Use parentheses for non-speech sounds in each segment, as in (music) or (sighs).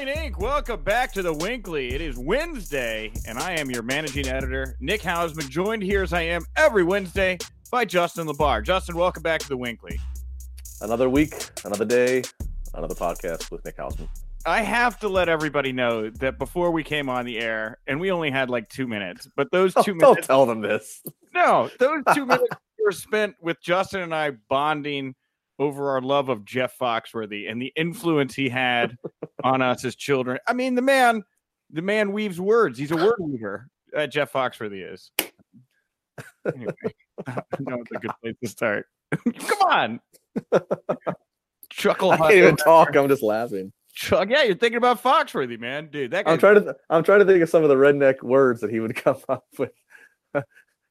Wrestling Inc. Welcome back to the WINCLY. It is Wednesday, and I am your managing editor, Nick Hausman, joined here as I am every Wednesday by Justin LaBar. Justin, welcome back to the WINCLY. Another week, another day, another podcast with Nick Hausman. I have to let everybody know that before we came on the air, and we only had like two minutes, but those (laughs) 2 Don't minutes. tell them this. No, those two (laughs) minutes were spent with Justin and I bonding over our love of Jeff Foxworthy and the influence he had on us as children. I mean, the man, the man weaves words. He's a word weaver. Uh, Jeff Foxworthy is. Anyway, (laughs) I know it's a good place to start. (laughs) Come on, chuckle. I can't even talk. I'm just laughing. Chuck, yeah, you're thinking about Foxworthy, man, dude. That guy. I'm trying to. I'm trying to think of some of the redneck words that he would (laughs) come up with.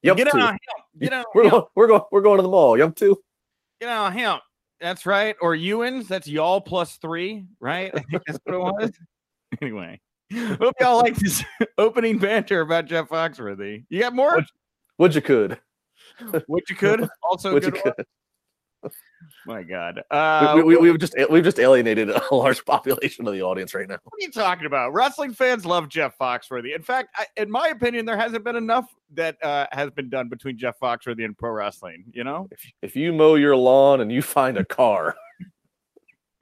Yup, get two. on him. Get on We're him. going. We're going. We're going to the mall. Yup, two. Get on him. That's right. Or Ewans. That's y'all plus three, right? I think that's what it was. (laughs) Anyway, hope y'all like this (laughs) opening banter about Jeff Foxworthy. You got more? What you could. What you could. (laughs) Also, What you one? could. My God. Uh, we, we, we, we've just we've just alienated a (laughs) large population of the audience right now. what are you talking about? Wrestling fans love Jeff Foxworthy. In fact, I, in my opinion, there hasn't been enough that uh, has been done between Jeff Foxworthy and pro wrestling. You know, If if you mow your lawn and you find a car,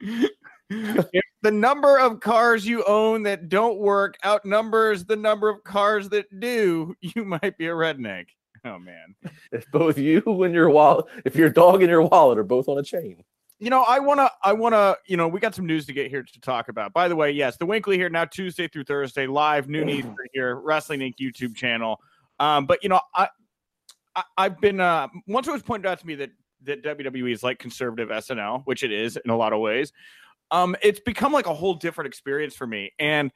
(laughs) (laughs) if the number of cars you own that don't work outnumbers the number of cars that do, you might be a redneck. (laughs) Oh man. if both you and your wallet, if your dog and your wallet are both on a chain, You know, I want to I want to, you know, we got some news to get here to talk about. By the way, yes, the WINCLY here now Tuesday through Thursday live noon Eastern here, Wrestling Inc YouTube channel. Um but you know, I, I I've been uh once it was pointed out to me that that WWE is like conservative SNL, which it is in a lot of ways. Um it's become like a whole different experience for me and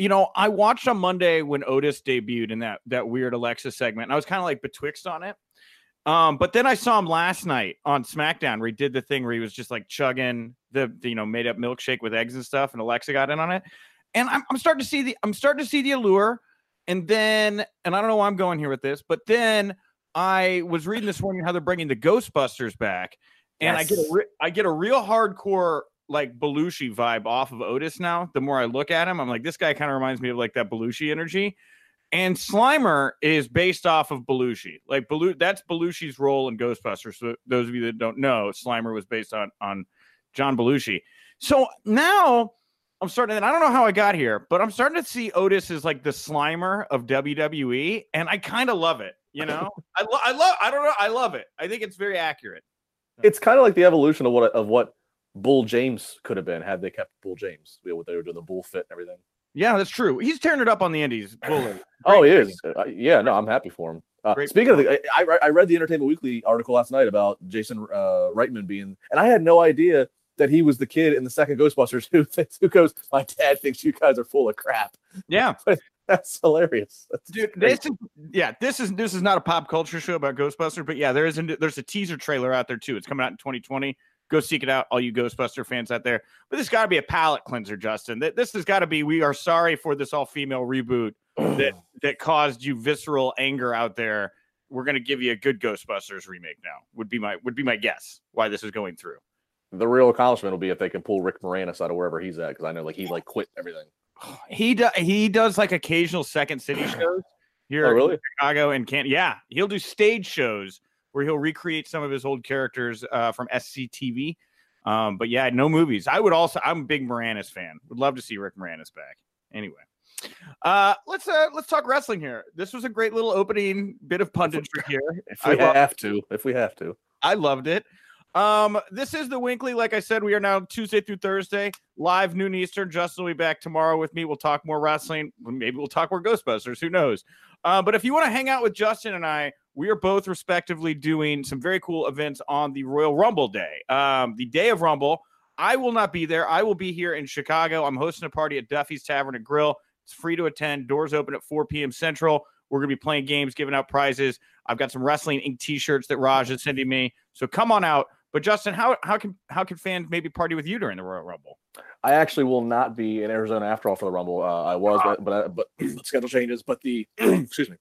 you know, I watched on Monday when Otis debuted in that that weird Alexa segment, and I was kind of like betwixt on it. Um, but then I saw him last night on SmackDown where he did the thing where he was just like chugging the, the, you know made up milkshake with eggs and stuff, and Alexa got in on it. And I'm, I'm starting to see the I'm starting to see the allure. And then, and I don't know why I'm going here with this, but then I was reading this morning how they're bringing the Ghostbusters back, and I get a re- I get a real hardcore like Belushi vibe off of Otis now. The more I look at him, I'm like, this guy kind of reminds me of like that Belushi energy. And Slimer is based off of Belushi. Like Belu- that's Belushi's role in Ghostbusters. So those of you that don't know, Slimer was based on on John Belushi. So now I'm starting, and I don't know how I got here, but I'm starting to see Otis as like the Slimer of WWE, and I kind of love it. You know, (laughs) I, lo- I love, I don't know, I love it. I think it's very accurate. it's kind of like the evolution of what of what Bull James could have been had they kept Bull James. You know, what they were doing the bull fit and everything. Yeah, that's true. He's tearing it up on the Indies. (sighs) Oh, he is. Uh, yeah, no, I'm happy for him. Uh, speaking of, the, I, I I read the Entertainment Weekly article last night about Jason uh, Reitman being, and I had no idea that he was the kid in the second Ghostbusters (laughs) who thinks, who goes, "My dad thinks you guys are full of crap." Yeah, (laughs) That's hilarious. That's dude. This is yeah. This is this is not a pop culture show about Ghostbusters, but yeah, there is a, there's a teaser trailer out there too. It's coming out in 2020. Go seek it out, all you Ghostbuster fans out there. But this got to be a palate cleanser, Justin. Th- This has got to be. We are sorry for this all female reboot that that caused you visceral anger out there. We're gonna give you a good Ghostbusters remake now. Would be my would be my guess why this is going through. the real accomplishment will be if they can pull Rick Moranis out of wherever he's at, because I know like he like quit everything. (sighs) He does he does like occasional second city (sighs) shows here Oh, in really? Chicago and can't yeah he'll do stage shows where he'll recreate some of his old characters uh, from SCTV. Um, but yeah, no movies. I would also I'm a big Moranis fan. Would love to see Rick Moranis back. Anyway. Uh let's uh let's talk wrestling here. This was a great little opening bit of punditry here. (laughs) If we I have to, if we have to. I loved it. Um, this is the WINCLY. Like I said, we are now Tuesday through Thursday, live noon Eastern. Justin will be back tomorrow with me. We'll talk more wrestling. Maybe we'll talk more Ghostbusters. Who knows? Uh, but if you want to hang out with Justin and I, we are both respectively doing some very cool events on the Royal Rumble Day. Um, the day of Rumble. I will not be there. I will be here in Chicago. I'm hosting a party at Duffy's Tavern and Grill. It's free to attend. Doors open at 4 p.m. Central. We're going to be playing games, giving out prizes. I've got some Wrestling Inc t-shirts that Raj is sending me. So come on out. But Justin, how how can how can fans maybe party with you during the Royal Rumble? I actually will not be in Arizona after all for the Rumble. Uh, I was, but but, I- but (clears throat) schedule changes. But the (clears throat) excuse me,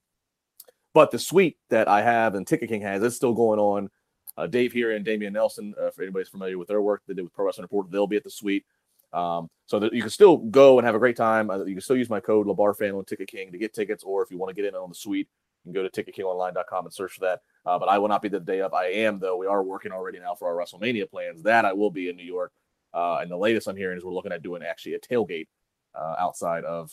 but the suite that I have and Ticket King has is still going on. Uh, Dave here and Damian Nelson, uh, for anybody's familiar with their work they did with Pro Wrestling Report, they'll be at the suite. Um, so that you can still go and have a great time. Uh, you can still use my code LaBarFan on Ticket King to get tickets, or if you want to get in on the suite, you can go to ticketkingonline.com and search for that. Uh, but I will not be the day up. I am though. We are working already now for our WrestleMania plans. That I will be in New York. Uh, and the latest I'm hearing is we're looking at doing actually a tailgate uh, outside of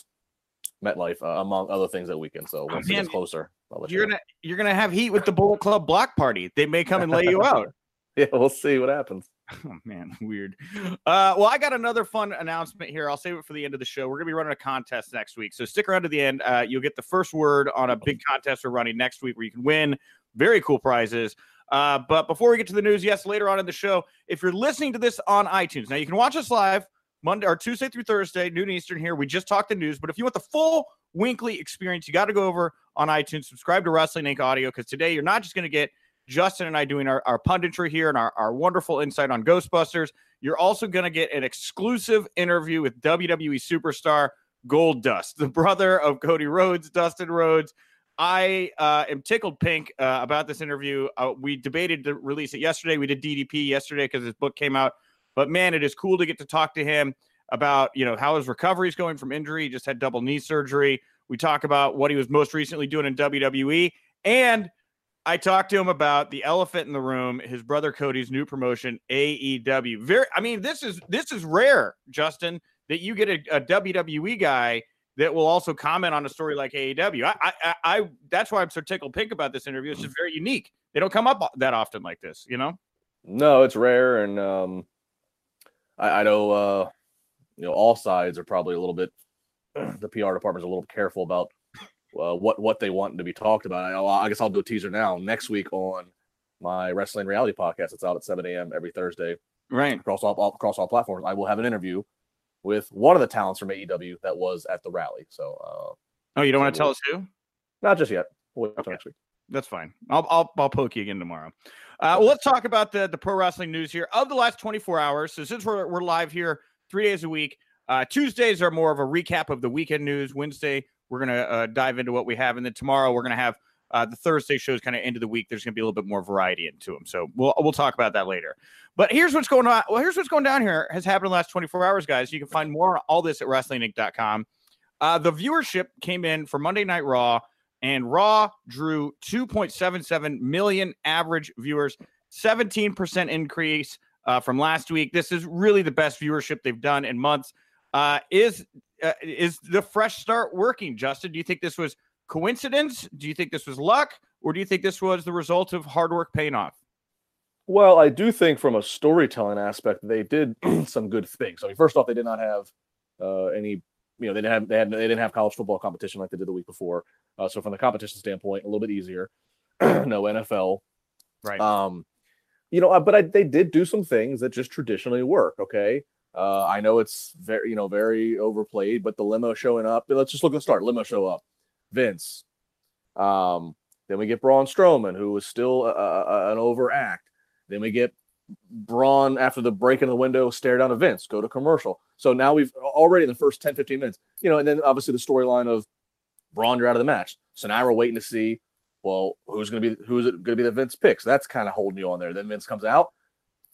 MetLife, uh, among other things that weekend. So once oh, it gets closer, you're you know. gonna you're gonna have heat with the Bullet Club block party. They may come and lay you (laughs) out. yeah, we'll see what happens. (laughs) Oh man, weird. Uh, well, I got another fun announcement here. I'll save it for the end of the show. We're gonna be running a contest next week, so stick around to the end. Uh, you'll get the first word on a big contest we're running next week, where you can win very cool prizes. Uh, but before we get to the news, yes, later on in the show, if you're listening to this on iTunes, now you can watch us live Monday or Tuesday through Thursday, noon Eastern. Here, we just talked the news, but if you want the full WINCLY experience, you got to go over on iTunes, subscribe to Wrestling Inc. Audio because today you're not just going to get Justin and I doing our, our punditry here and our, our wonderful insight on Ghostbusters. You're also going to get an exclusive interview with WWE superstar Goldust, the brother of Cody Rhodes, Dustin Rhodes. I uh, am tickled pink uh, about this interview. Uh, we debated to release it yesterday. We did DDP yesterday because his book came out. But man, it is cool to get to talk to him about you know how his recovery is going from injury. He just had double knee surgery. We talk about what he was most recently doing in WWE, and I talked to him about the elephant in the room, his brother Cody's new promotion, AEW. Very, I mean, this is this is rare, Justin, that you get a, a WWE guy that will also comment on a story like AEW. I, I, I, that's why I'm so tickled pink about this interview. It's just very unique. They don't come up that often like this, you know. No, it's rare, and um, I, I know, uh, you know, all sides are probably a little bit. (clears throat) The PR department's a little careful about uh, what what they want to be talked about. I, I, guess I'll do a teaser now. Next week on my wrestling reality podcast, it's out at 7 a.m. every Thursday, right across all, all, across all platforms. I will have an interview with one of the talents from AEW that was at the rally. So, uh, oh, you don't so want to tell us who? Not just yet. We'll wait okay. next week. That's fine. I'll, I'll I'll poke you again tomorrow. Uh, well, let's talk about the the pro wrestling news here of the last 24 hours. So since we're we're live here three days a week, uh, Tuesdays are more of a recap of the weekend news. Wednesday we're going to uh, dive into what we have. And then tomorrow we're going to have uh, the Thursday shows kind of end of the week. There's going to be a little bit more variety into them. So we'll, we'll talk about that later. But here's what's going on. Well, here's what's going down here has happened in the last 24 hours, guys. You can find more all this at WrestlingInc.com. Uh, the viewership came in for Monday Night Raw, and Raw drew 2.77 million average viewers, 17% increase uh, from last week. This is really the best viewership they've done in months. Uh, is uh, is the fresh start working, Justin? Do you think this was coincidence? Do you think this was luck, or do you think this was the result of hard work paying off? Well, I do think from a storytelling aspect, they did (clears throat) some good things. I mean, first off, they did not have uh, any, you know, they didn't have they had they didn't have college football competition like they did the week before. Uh, so from the competition standpoint, a little bit easier. (clears throat) no NFL, right? Um, you know, uh, but I, they did do some things that just traditionally work. Okay, uh, I know it's very, you know, very overplayed, but the limo showing up. Let's just look at the start. Limo show up. Vince. Um, then we get Braun Strowman, who was still a, a, an overact. Then we get Braun after the break in the window, stare down to Vince, go to commercial. So now we've already in the first 10, 15 minutes, you know, and then obviously the storyline of Braun, you're out of the match. So now we're waiting to see, well, who's going to be, who's it going to be the Vince picks? That's kind of holding you on there. Then Vince comes out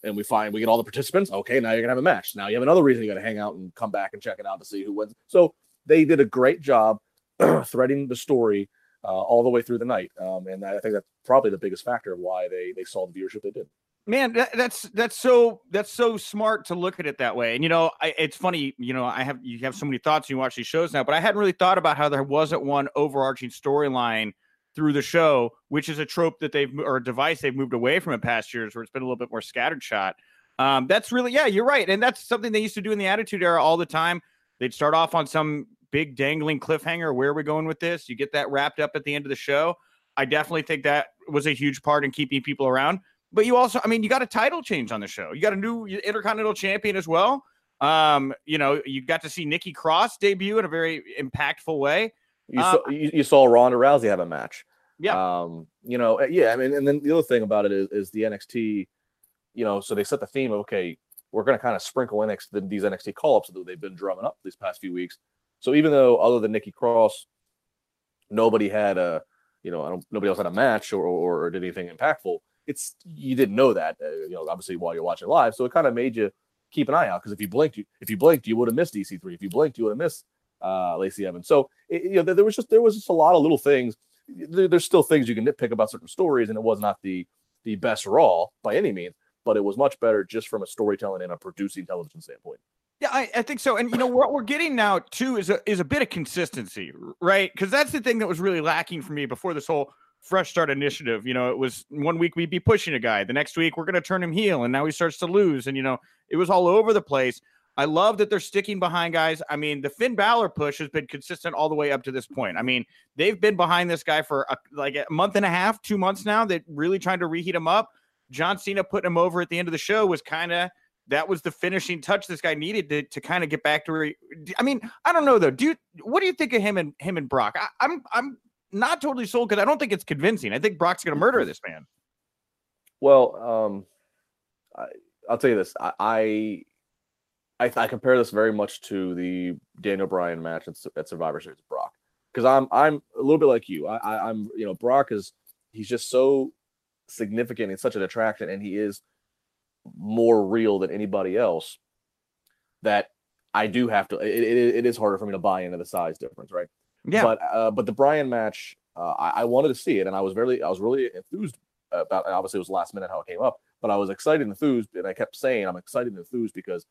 and we find we get all the participants. Okay, now you're gonna have a match. Now you have another reason you got to hang out and come back and check it out to see who wins. So they did a great job (clears throat) threading the story uh, all the way through the night, um, and I think that's probably the biggest factor of why they they saw the viewership they did. Man, that, that's that's so that's so smart to look at it that way. And you know, I, it's funny. You know, I have you have so many thoughts. And You watch these shows now, but I hadn't really thought about how there wasn't one overarching storyline through the show, which is a trope that they've or a device they've moved away from in past years, where it's been a little bit more scattered shot. Um, that's really yeah, you're right, and that's something they used to do in the Attitude Era all the time. They'd start off on some big dangling cliffhanger. Where are we going with this? You get that wrapped up at the end of the show. I definitely think that was a huge part in keeping people around. But you also, I mean, you got a title change on the show. You got a new Intercontinental Champion as well. Um, you know, you got to see Nikki Cross debut in a very impactful way. You uh, saw you, you, saw Ronda Rousey have a match. Yeah. Um, you know, uh, yeah. I mean, and then the other thing about it is, is the NXT. You know, so they set the theme of okay, we're going to kind of sprinkle NXT these NXT call ups that they've been drumming up these past few weeks. So even though other than Nikki Cross, nobody had a, you know, I don't, nobody else had a match or, or, or did anything impactful. It's you didn't know that, uh, you know, obviously while you're watching live. So it kind of made you keep an eye out because if you blinked, you, if you blinked, you would have missed EC3. If you blinked, you would have missed uh, Lacey Evans. So it, you know there was just there was just a lot of little things. There, there's still things you can nitpick about certain stories, and it was not the the best Raw by any means, but it was much better just from a storytelling and a producing television standpoint. Yeah, I, I, think so. And you know what we're getting now too is a is a bit of consistency, right? Because that's the thing that was really lacking for me before this whole fresh start initiative. You know, it was one week we'd be pushing a guy, the next week we're going to turn him heel, and now he starts to lose, and you know, it was all over the place. I love that they're sticking behind guys. I mean, the Finn Balor push has been consistent all the way up to this point. I mean, they've been behind this guy for a, like a month and a half, two months now. That really trying to reheat him up. John Cena putting him over at the end of the show was kind of that was the finishing touch this guy needed to, to kind of get back to where he, I mean, I don't know though. Do you, what do you think of him and him and Brock? I, I'm I'm not totally sold because I don't think it's convincing. I think Brock's going to murder this man. Well, um, I, will tell you this. I, I I, I, compare this very much to the Daniel Bryan match at, Survivor Series Brock because I'm I'm a little bit like you. I, I I'm you know Brock is he's just so significant and such an attraction, and he is more real than anybody else that I do have to. It, it, it is harder for me to buy into the size difference, right? Yeah. But uh, but the Bryan match, uh, I, I, wanted to see it, and I was really I was really enthused about. Obviously, it was last minute how it came up, but I was excited and enthused, and I kept saying I'm excited and enthused because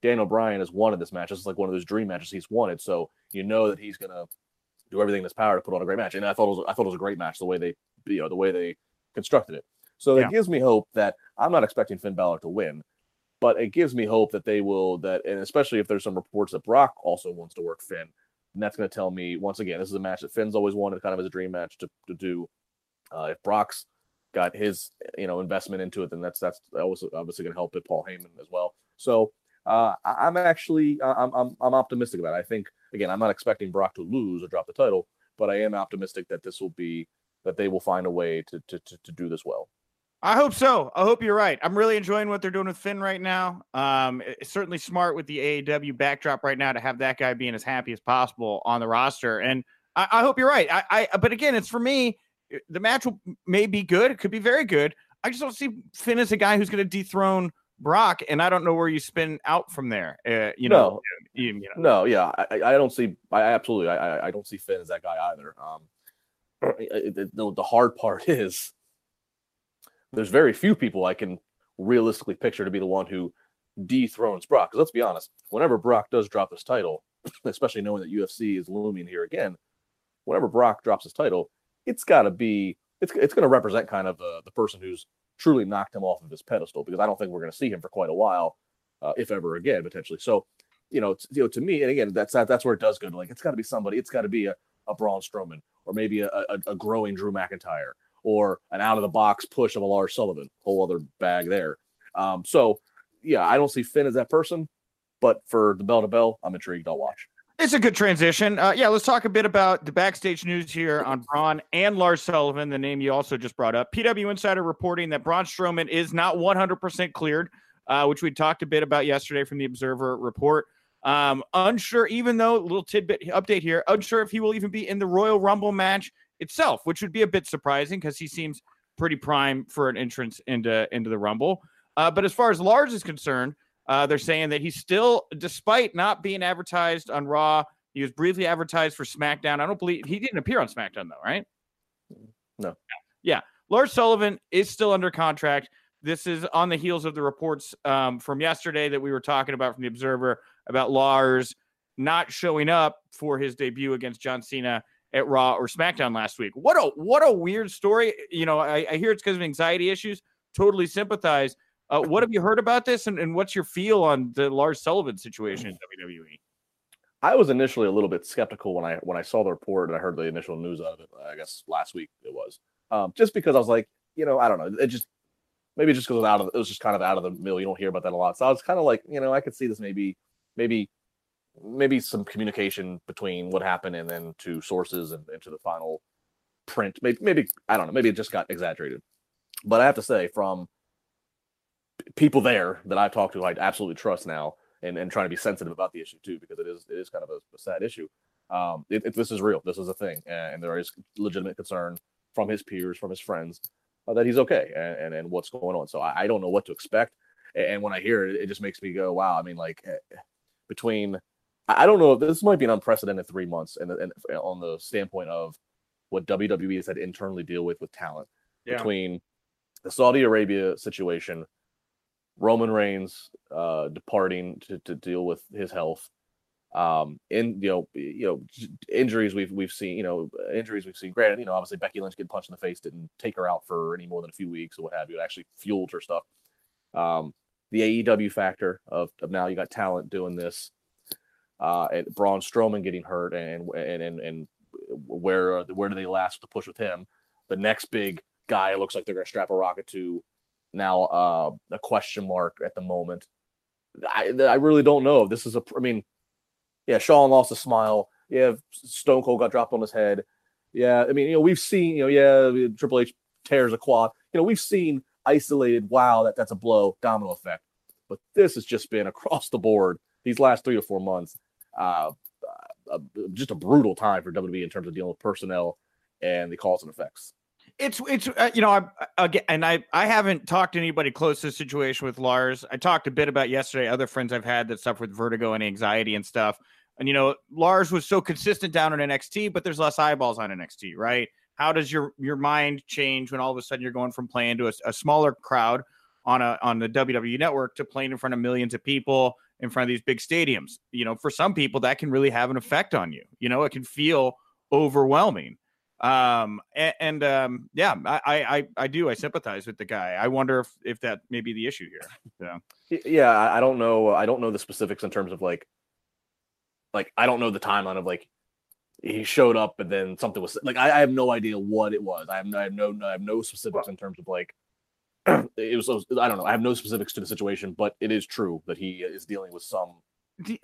Daniel Bryan has wanted this match. This is like one of those dream matches he's wanted, so you know that he's gonna do everything in his power to put on a great match. And I thought it was I thought it was a great match the way they you know the way they constructed it. So yeah. it gives me hope that I'm not expecting Finn Balor to win, but it gives me hope that they will that and especially if there's some reports that Brock also wants to work Finn, and that's going to tell me once again this is a match that Finn's always wanted, kind of as a dream match to to do. Uh, if Brock's got his you know investment into it, then that's that's also obviously going to help it Paul Heyman as well. So uh, I'm actually I'm, I'm I'm optimistic about it. I think again I'm not expecting Brock to lose or drop the title, but I am optimistic that this will be that they will find a way to to to, to do this well. I hope so. I hope you're right. I'm really enjoying what they're doing with Finn right now. Um, it's certainly smart with the AEW backdrop right now to have that guy being as happy as possible on the roster. And I, I hope you're right. I, I, but again, it's for me. The match will, may be good. It could be very good. I just don't see Finn as a guy who's going to dethrone Brock, and I don't know where you spin out from there. Uh, you know, no, you, you know. no, yeah, I, I don't see. I absolutely, I, I don't see Finn as that guy either. Um, (clears throat) the, the hard part (laughs) is there's very few people I can realistically picture to be the one who dethrones Brock. Because let's be honest, whenever Brock does drop his title, (clears throat) especially knowing that UFC is looming here again, whenever Brock drops his title, it's got to be it's it's going to represent kind of uh, the person who's truly knocked him off of his pedestal. Because I don't think we're going to see him for quite a while, uh, if ever again, potentially. So, you know, t- you know, to me, and again, that's that's where it does good. Like it's got to be somebody. It's got to be a, a Braun Strowman or maybe a, a, a growing Drew McIntyre or an out of the box push of a Lars Sullivan, whole other bag there. Um, so yeah, I don't see Finn as that person, but for the bell to bell, I'm intrigued. I'll watch. It's a good transition. Uh, yeah, let's talk a bit about the backstage news here on Braun and Lars Sullivan, the name you also just brought up. PW Insider reporting that Braun Strowman is not 100% cleared, uh, which we talked a bit about yesterday from the Observer report. Um, unsure, even though little tidbit update here, unsure if he will even be in the Royal Rumble match itself, which would be a bit surprising because he seems pretty prime for an entrance into into the Rumble. Uh, but as far as Lars is concerned, uh, they're saying that he's still, despite not being advertised on Raw, he was briefly advertised for SmackDown. I don't believe he didn't appear on SmackDown though, right? No. Yeah, Lars Sullivan is still under contract. This is on the heels of the reports um, from yesterday that we were talking about from the Observer about Lars not showing up for his debut against John Cena at Raw or SmackDown last week. What a what a weird story. You know, I, I hear it's because of anxiety issues. Totally sympathize. Uh, what have you heard about this, and, and what's your feel on the Lars Sullivan situation in (clears throat) WWE? I was initially a little bit skeptical when I when I saw the report and I heard the initial news of it. I guess last week it was, um, just because I was like, you know, I don't know, it just maybe just because out of it was just kind of out of the mill. You don't hear about that a lot, so I was kind of like, you know, I could see this maybe maybe maybe some communication between what happened and then to sources and, and to the final print. Maybe, maybe I don't know. Maybe it just got exaggerated. But I have to say, from people there that I've talked to, I absolutely trust now, and, and trying to be sensitive about the issue too, because it is it is kind of a, a sad issue. Um, it, it, this is real. This is a thing, and there is legitimate concern from his peers, from his friends, uh, that he's okay and, and, and what's going on. So I, I don't know what to expect And when I hear it, it just makes me go, wow. I mean, like eh, between, I don't know, this might be an unprecedented three months, and, and on the standpoint of what WWE has had to internally deal with with talent yeah. between the Saudi Arabia situation, Roman Reigns uh, departing to, to deal with his health, um, in you know, you know, injuries we've we've seen, you know, injuries we've seen. Granted, you know, obviously Becky Lynch getting punched in the face didn't take her out for any more than a few weeks or what have you. It actually fueled her stuff. Um, the AEW factor of, of now you got talent doing this, uh, and Braun Strowman getting hurt, and and and and where where do they last to push with him? The next big guy looks like they're going to strap a rocket to. Now uh, a question mark at the moment. I I really don't know. This is a. I mean, yeah, Shawn lost a smile. Yeah, Stone Cold got dropped on his head. Yeah, I mean, you know, we've seen, you know, yeah, Triple H tears a quad. You know, we've seen isolated. Wow, that that's a blow, domino effect. But this has just been across the board these last three or four months. Uh, uh, just a brutal time for WWE in terms of dealing with personnel and the cause and effects. It's it's uh, you know I again and I I haven't talked to anybody close to the situation with Lars. I talked a bit about yesterday other friends I've had that suffer with vertigo and anxiety and stuff. And you know Lars was so consistent down on NXT, but there's less eyeballs on NXT, right? How does your your mind change when all of a sudden you're going from playing to a, a smaller crowd on a on the WWE network to playing in front of millions of people in front of these big stadiums? You know, for some people that can really have an effect on you. You know, it can feel overwhelming. Um and, and um yeah I, I i do i sympathize with the guy. I wonder if if that may be the issue here. Yeah. Yeah i don't know i don't know the specifics in terms of like like i don't know the timeline of like he showed up and then something was like i, I have no idea what it was. I have, I have no i have no specifics in terms of like it was i don't know i have no specifics to the situation but it is true that he is dealing with some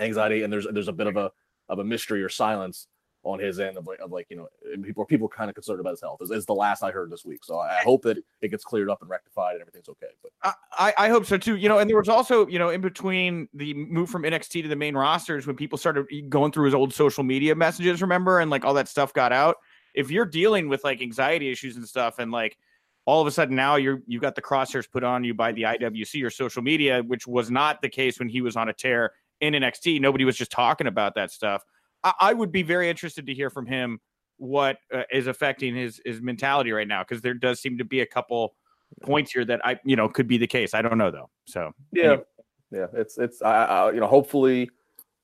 anxiety and there's there's a bit of a of a mystery or silence on his end of like, of like you know people people kind of concerned about his health is, is, the last I heard this week. So I, hope that it gets cleared up and rectified and everything's okay. But I, I hope so too. You know, and there was also you know in between the move from NXT to the main rosters when people started going through his old social media messages, remember, and like all that stuff got out. If you're dealing with like anxiety issues and stuff, and like all of a sudden now you're you've got the crosshairs put on you by the IWC or social media, which was not the case when he was on a tear in NXT. Nobody was just talking about that stuff I, I would be very interested to hear from him what uh, is affecting his his mentality right now because there does seem to be a couple points here that I you know could be the case. I don't know though. So yeah, anyway. yeah, it's it's I, I, you know hopefully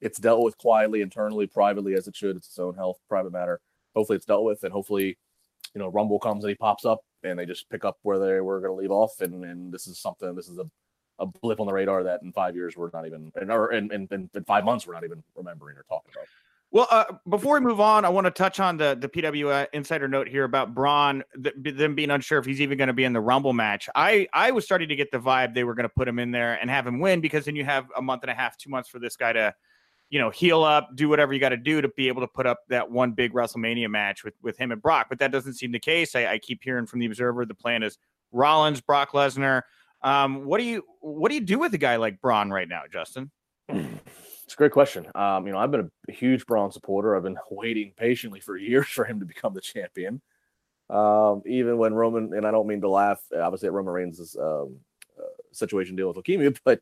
it's dealt with quietly, internally, privately as it should. It's its own health, private matter. Hopefully it's dealt with, and hopefully you know Rumble comes and he pops up and they just pick up where they were going to leave off, and and this is something. This is a a blip on the radar that in five years we're not even, or in, in, in, in five months we're not even remembering or talking about. Well, uh, before we move on, I want to touch on the the PW insider note here about Braun, th- them being unsure if he's even going to be in the Rumble match. I I was starting to get the vibe they were going to put him in there and have him win because then you have a month and a half, two months for this guy to, you know, heal up, do whatever you got to do to be able to put up that one big WrestleMania match with with him and Brock. But that doesn't seem the case. I, I keep hearing from the Observer the plan is Rollins, Brock Lesnar. Um, what do you what do you do with a guy like Braun right now, Justin? It's a great question. Um, you know, I've been a huge Braun supporter. I've been (laughs) waiting patiently for years for him to become the champion. Um, even when Roman, and I don't mean to laugh, obviously at Roman Reigns' um, uh, situation deal with leukemia, (laughs) but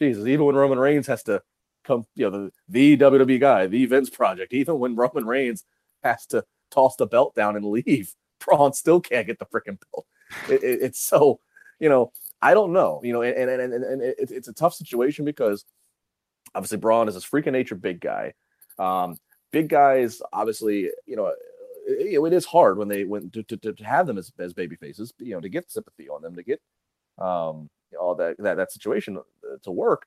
Jesus, even when Roman Reigns has to come, you know, the, the WWE guy, the Vince project, even when Roman Reigns has to toss the belt down and leave, (laughs) Braun still can't get the freaking belt. It, it, it's so, you know, I don't know, you know, and, and, and, and it, it's a tough situation because – Obviously, Braun is this freaking nature big guy. Um, big guys, obviously, you know, it, is hard when they when to, to, to have them as, as baby faces, you know, to get sympathy on them, to get um, all that that that situation to work.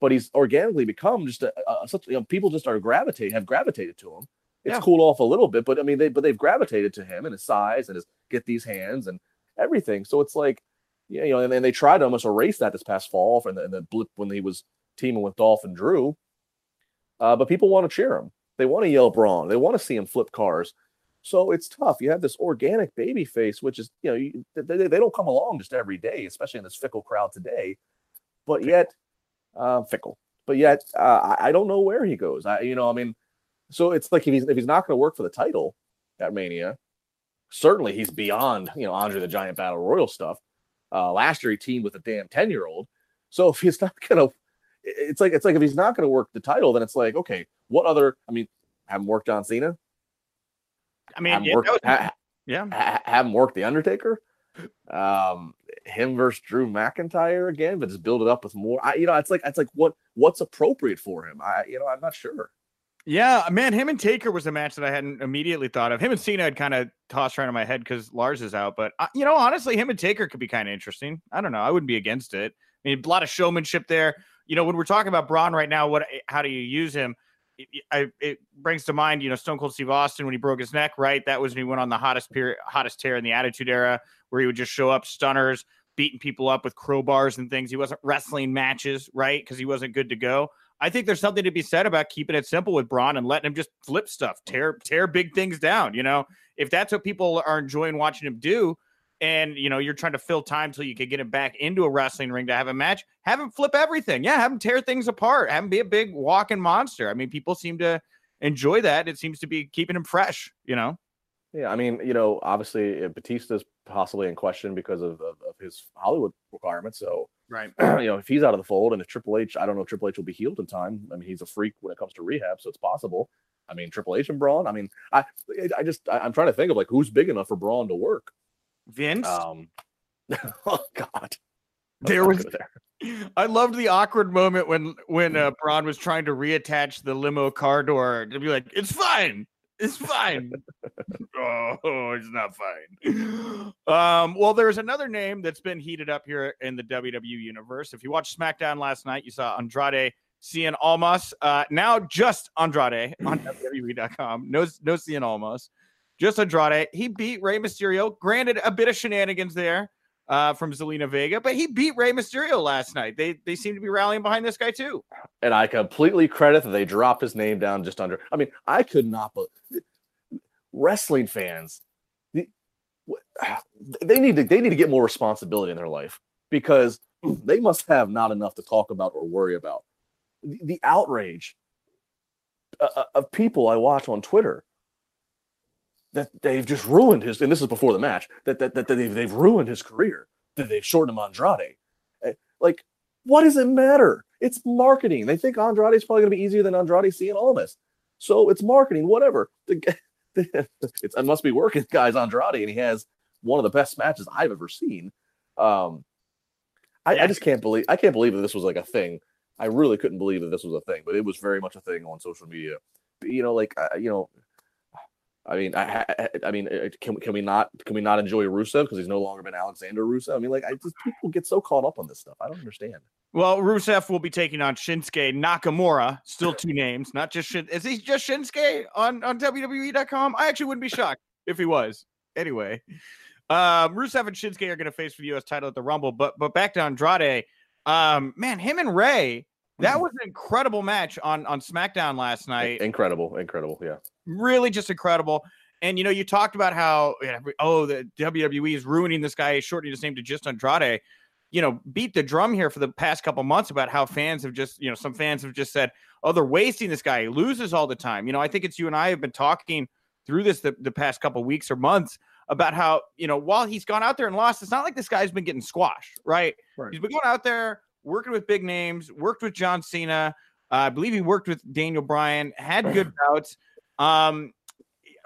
But he's organically become just a, a such you know people just are gravitate have gravitated to him. It's yeah. cooled off a little bit, but I mean they but they've gravitated to him and his size and his get these hands and everything. So it's like yeah, you know, and, and they tried to almost erase that this past fall and the, and the blip when he was teaming with Dolph and Drew. Uh, but people want to cheer him. They want to yell Braun. They want to see him flip cars. So it's tough. You have this organic baby face, which is, you know, you, they, they don't come along just every day, especially in this fickle crowd today. But yet, uh, fickle. But yet, uh, I, don't know where he goes. I, you know, I mean, so it's like if he's if he's not going to work for the title at Mania, certainly he's beyond you know Andre the Giant Battle Royal stuff. Uh, last year he teamed with a damn ten year old So if he's (laughs) not gonna, it's like it's like if he's not gonna work the title, then it's like okay, what other? I mean, have him work John Cena. I mean, have him yeah, work, that was- ha- yeah. ha- have him work the Undertaker. Um, him versus Drew McIntyre again, but just build it up with more. I, you know, it's like it's like what what's appropriate for him. I, you know, I'm not sure. Yeah, man, him and Taker was a match that I hadn't immediately thought of. Him and Cena had kind of tossed around in my head because Lars is out, but uh, you know, honestly, him and Taker could be kind of interesting. I don't know. I wouldn't be against it. I mean, a lot of showmanship there. You know, when we're talking about Braun right now, what how do you use him? It, I, it brings to mind, you know, Stone Cold Steve Austin when he broke his neck, right? That was when he went on the hottest period, hottest tear in the Attitude Era, where he would just show up stunners, beating people up with crowbars and things. He wasn't wrestling matches, right? Because he wasn't good to go. I think there's something to be said about keeping it simple with Braun and letting him just flip stuff, tear tear big things down. You know, if that's what people are enjoying watching him do, and you know you're trying to fill time till you can get him back into a wrestling ring to have a match, have him flip everything. Yeah, have him tear things apart. Have him be a big walking monster. I mean, people seem to enjoy that. It seems to be keeping him fresh. You know. Yeah, I mean, you know, obviously uh, Batista's possibly in question because of, of, of his Hollywood requirements. So, Right. (clears throat) you know, if he's out of the fold and if Triple H, I don't know if Triple H will be healed in time. I mean, he's a freak when it comes to rehab, so it's possible. I mean, Triple H and Braun. I mean, I, I just, I, am trying to think of like who's big enough for Braun to work. Vince. Um, (laughs) oh God, there was there. I loved the awkward moment when when uh, Braun was trying to reattach the limo car door to be like, "It's fine, it's fine." (laughs) oh, it's not fine. Um, well, there's another name that's been heated up here in the WWE universe. If you watched SmackDown last night, you saw Andrade Cien Almas. Uh, now just Andrade on (clears throat) WWE.com. No, no Cien Almas, just Andrade. He beat Rey Mysterio. Granted, a bit of shenanigans there uh, from Zelina Vega, but he beat Rey Mysterio last night. They they seem to be rallying behind this guy too. And I completely credit that they dropped his name down just under. I mean, I could not. But wrestling fans, they need to they need to get more responsibility in their life because they must have not enough to talk about or worry about. The, the outrage uh, of people I watch on Twitter that they've just ruined his, and this is before the match, that that, that they've, they've ruined his career, that they've shortened him Andrade. Eh, Like, what does it matter? It's marketing. They think Andrade is probably going to be easier than Andrade Cien Almas. So it's marketing, whatever. The, g- (laughs) it's, it must be working, (laughs) guys. Andrade, and he has one of the best matches I've ever seen. Um, I, I just can't believe I can't believe that this was like a thing. I really couldn't believe that this was a thing, but it was very much a thing on social media. You know, like uh, you know, I mean, I, I, I mean, uh, can we can we not can we not enjoy Rusev because he's no longer been Alexander Rusev? I mean, like, I just people get so caught up on this stuff. I don't understand. Well, Rusev will be taking on Shinsuke Nakamura. Still two names, not just Shin. Is he just Shinsuke on on WWE.com? I actually wouldn't be shocked if he was. Anyway, um, Rusev and Shinsuke are going to face for the U.S. title at the Rumble. But but back to Andrade, um, man, him and Rey. That was an incredible match on on SmackDown last night. Incredible, incredible, yeah. Really just incredible. And you know, you talked about how oh the WWE is ruining this guy, shortening his name to just Andrade. You know, beat the drum here for the past couple months about how fans have just you know some fans have just said oh they're wasting this guy. He loses all the time. You know, I think it's you and I have been talking through this the, the past couple weeks or months about how you know while he's gone out there and lost, it's not like this guy's been getting squashed, right? Right. He's been going out there working with big names, worked with John Cena. Uh, I believe he worked with Daniel Bryan, had good (clears throat) bouts. Um,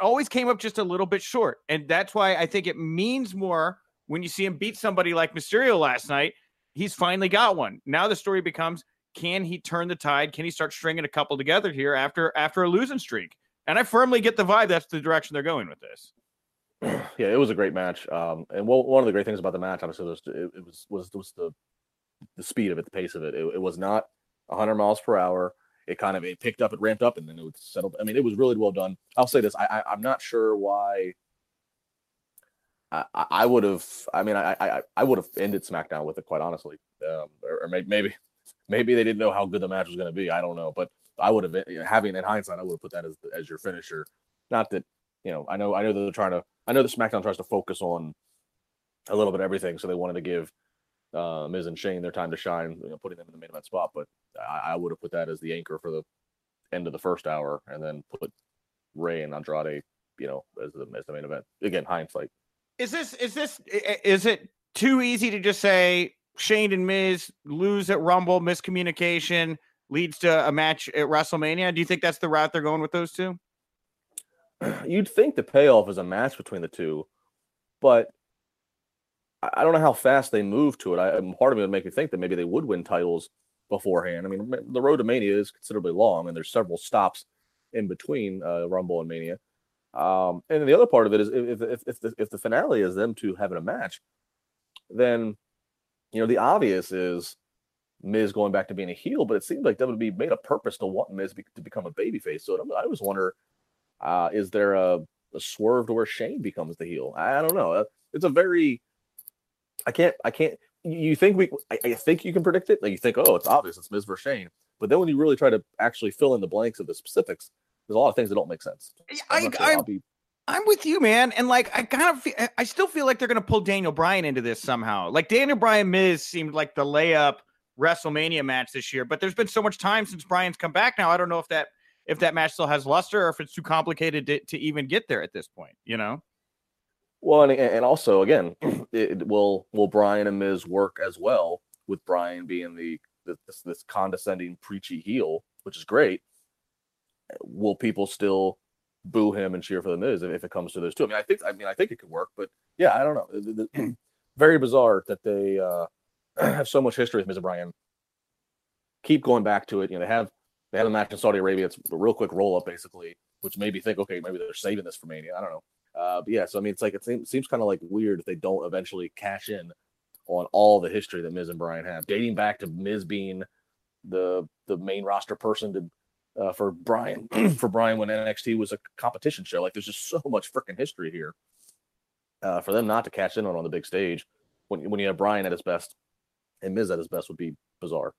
always came up just a little bit short. And that's why I think it means more when you see him beat somebody like Mysterio last night. He's finally got one. Now the story becomes can he turn the tide? Can he start stringing a couple together here after after a losing streak? And I firmly get the vibe that's the direction they're going with this. (clears throat) yeah, it was a great match. Um, and one one of the great things about the match, obviously, was it, it was was was the the speed of it, the pace of it. It, it was not 100 miles per hour. It kind of it picked up, it ramped up, and then it would settle. I mean, it was really well done. I'll say this: I, I I'm not sure why. I, I- would have. I mean, I I I would have ended SmackDown with it, quite honestly. Um, or, or maybe maybe maybe they didn't know how good the match was going to be. I don't know, but I would have having in hindsight, I would have put that as as your finisher. Not that you know, I know I know that they're trying to. I know that SmackDown tries to focus on a little bit of everything, so they wanted to give uh, Miz and Shane their time to shine, you know, putting them in the main event spot. But I, I would have put that as the anchor for the end of the first hour, and then put Rey and Andrade, you know, as the as the main event. Again, hindsight. Is this is this is it too easy to just say Shane and Miz lose at Rumble, miscommunication leads to a match at WrestleMania. Do you think that's the route they're going with those two? You'd think the payoff is a match between the two, but I don't know how fast they move to it. I, part of me would make me think that maybe they would win titles beforehand. I mean, the road to Mania is considerably long, and there's several stops in between uh, Rumble and Mania. Um, and the other part of it is if if if the, if the finale is them two having a match, then you know the obvious is Miz going back to being a heel, but it seems like be made a purpose to want Miz be, to become a babyface. So I always wonder, uh, is there a, a, swerve to where Shane becomes the heel? I, I don't know. Uh, it's a very, I can't, I can't. You think we? I, I, think you can predict it. Like you think, oh, it's obvious, it's Miz versus Shane. But then when you really try to actually fill in the blanks of the specifics, there's a lot of things that don't make sense. I, I, be... I'm with you, man. And like, I kind of, feel, I still feel like they're going to pull Daniel Bryan into this somehow. Like Daniel Bryan Miz seemed like the layup WrestleMania match this year, but there's been so much time since Bryan's come back now. I don't know if that if that match still has luster or if it's too complicated to, to even get there at this point. You know. Well, and, and also again, (clears throat) it, will will Bryan and Miz work as well with Bryan being the this, this condescending preachy heel, which is great. Will people still boo him and cheer for the Miz if, it comes to those two? I mean, I think I mean I think it could work, but yeah, I don't know. (clears throat) Very bizarre that they uh, (clears throat) have so much history with Miz and Bryan. Keep going back to it. You know, they have they have a match in Saudi Arabia. It's a real quick roll up, basically, which made me think, okay, maybe they're saving this for Mania. I don't know. Uh, but yeah, so I mean, it's like it seems, seems kind of like weird if they don't eventually cash in on all the history that Miz and Bryan have, dating back to Miz being the the main roster person to uh, for Bryan (clears throat) for Bryan when NXT was a competition show. Like, there's just so much freaking history here. Uh, for them not to cash in on on the big stage when when you have Bryan at his best and Miz at his best would be bizarre.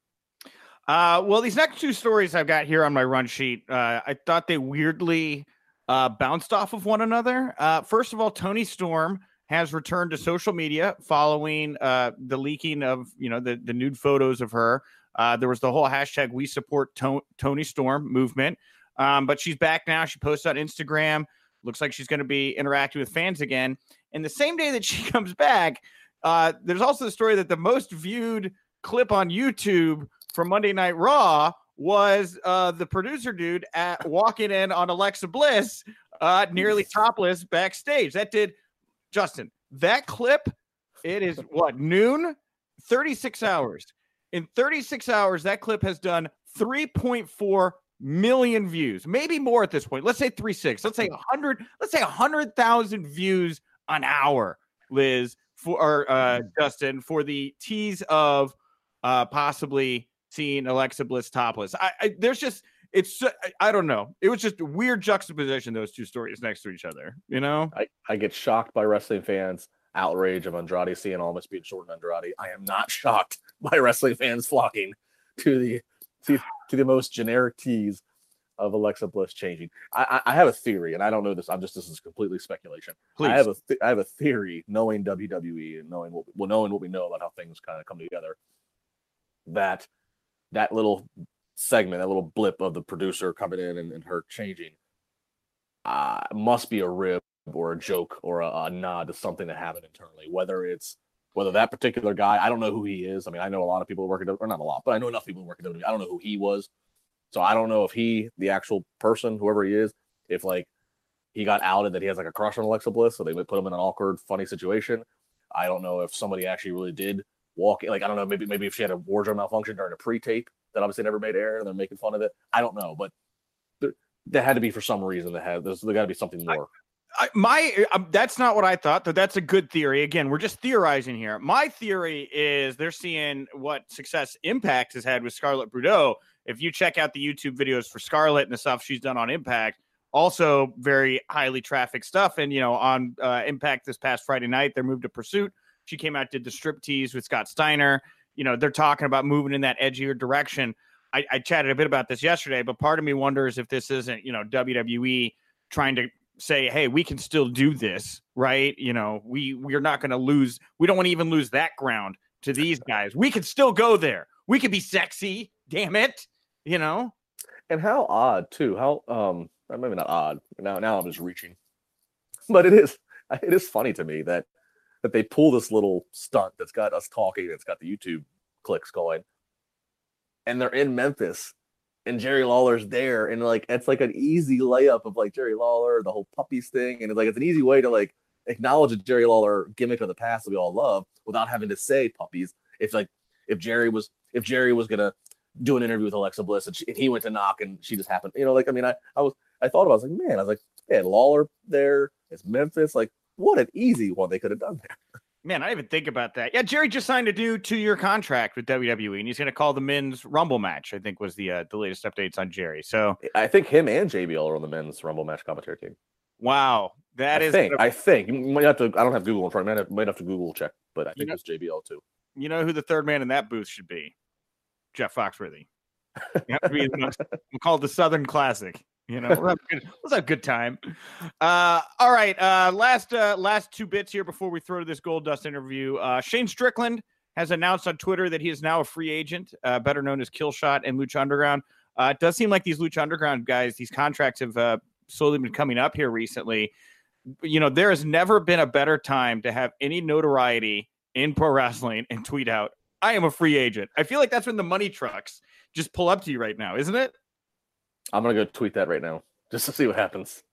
Uh, well, these next two stories I've got here on my run sheet, uh, I thought they weirdly uh, bounced off of one another. Uh, first of all, Toni Storm has returned to social media following uh, the leaking of you know the the nude photos of her. Uh, there was the whole hashtag We Support to- Toni Storm movement, um, but she's back now. She posts on Instagram. Looks like she's going to be interacting with fans again. And the same day that she (laughs) comes back, uh, there's also the story that the most viewed clip on YouTube from Monday Night Raw was uh, the producer dude at walking in on Alexa Bliss, uh, nearly topless backstage. That did, Justin. That clip, it is what noon, 36 hours. In 36 hours, that clip has done 3.4 million views, maybe more at this point. Let's say three six. Let's say 100. Let's say 100,000 views an hour, Liz for or, uh, mm-hmm. Justin for the tease of uh, possibly seeing Alexa Bliss topless. I, I there's just it's I don't know. It was just weird juxtaposition those two stories next to each other. You know, I, I get shocked by wrestling fans outrage of Andrade Cien Almas being short Andrade. I am not shocked (laughs) by wrestling fans flocking to the to, to the most generic tease of Alexa Bliss changing. I, I, have a theory, and I don't know this. I'm just this is completely speculation. Please. I have a th- I have a theory, knowing WWE and knowing what well knowing what we know about how things kind of come together, that that little segment, that little blip of the producer coming in and, and her changing, uh, must be a rib or a joke or a, a nod to something that happened internally. Whether it's whether that particular guy, I don't know who he is. I mean, I know a lot of people working, or not a lot, but I know enough people working I don't know who he was so I don't know if he, the actual person, whoever he is, if like he got outed that he has like a crush on Alexa Bliss, so they put him in an awkward, funny situation. I don't know if somebody actually really did walk like I don't know, maybe maybe if she had a wardrobe malfunction during a pre-tape that obviously never made air and they're making fun of it. I don't know, but there, had to be for some reason that had there's there got to be something more. I, my um, that's not what I thought. Though that's a good theory. Again, we're just theorizing here. My theory is they're seeing what success Impact has had with Scarlett Bordeaux if you check out the YouTube videos for Scarlett and the stuff she's done on Impact, also very highly trafficked stuff. And you know, on uh, Impact this past Friday night, they moved to Pursuit. She came out did the strip tease with Scott Steiner. You know, they're talking about moving in that edgier direction. I, I chatted a bit about this yesterday, but part of me wonders if this isn't you know WWE trying to say, hey, we can still do this, right? You know, we we're not going to lose. We don't want to even lose that ground to these guys. We can still go there. We could be sexy. Damn it you know. And how odd too. How um maybe not odd. Now now I'm just reaching. But it is it is funny to me that that they pull this little stunt that's got us talking. It's got the YouTube clicks going, and they're in Memphis, and Jerry Lawler's there, and like it's like an easy layup of like Jerry Lawler, the whole puppies thing, and it's like it's an easy way to like acknowledge a Jerry Lawler gimmick of the past that we all love without having to say puppies. If like if Jerry was if Jerry was gonna do an interview with Alexa Bliss and, she, and he went to knock and she just happened, you know, like I mean, I I was I thought about, it, I was like, man, I was like, yeah, Lawler there, it's Memphis, like what an easy one they could have done there. Man, I didn't even think about that. Yeah, Jerry just signed a new two-year contract with WWE, and he's going to call the men's Rumble match. I think was the uh, the latest updates on Jerry. So I think him and JBL are on the men's Rumble match commentary team. Wow, that I is. Think, I think you might have to. I don't have Google in front. I might have, might have to Google check, but I think know, it's JBL too. You know who the third man in that booth should be? Jeff Foxworthy. (laughs) You have to be the most, we'll call it the Southern Classic. You know, (laughs) (laughs) let's have a good, let's have good time. Uh, all right, uh, last uh, last two bits here before we throw to this Goldust interview. Uh, Shane Strickland has announced on Twitter that he is now a free agent, uh, better known as Killshot and Lucha Underground. Uh, it does seem like these Lucha Underground guys, these contracts have uh, slowly been coming up here recently. You know, there has never been a better time to have any notoriety in pro wrestling and tweet out, "I am a free agent." I feel like that's when the money trucks just pull up to you right now, isn't it? I'm gonna go tweet that right now just to see what happens.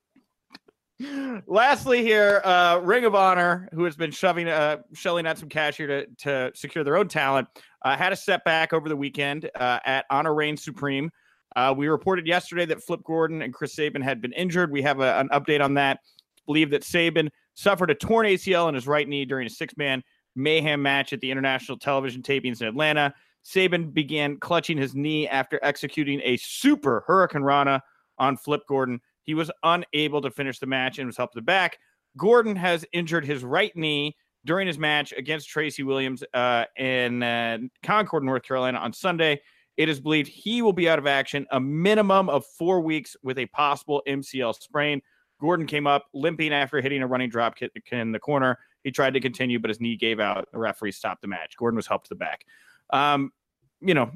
Lastly, here, uh, Ring of Honor, who has been shoving, uh, shelling out some cash here to, to secure their own talent, uh, had a setback over the weekend uh, at Honor Reign Supreme. Uh, we reported yesterday that Flip Gordon and Chris Sabin had been injured. We have a, an update on that. Believe that Sabin suffered a torn ACL in his right knee during a six-man mayhem match at the international television tapings in Atlanta. Sabin began clutching his knee after executing a super hurricanrana on Flip Gordon. He was unable to finish the match and was helped to the back. Gordon has injured his right knee during his match against Tracy Williams uh, in uh, Concord, North Carolina on Sunday. It is believed he will be out of action a minimum of four weeks with a possible MCL sprain. Gordon came up limping after hitting a running drop kick in the corner. He tried to continue, but his knee gave out. The referee stopped the match. Gordon was helped to the back. Um, you know,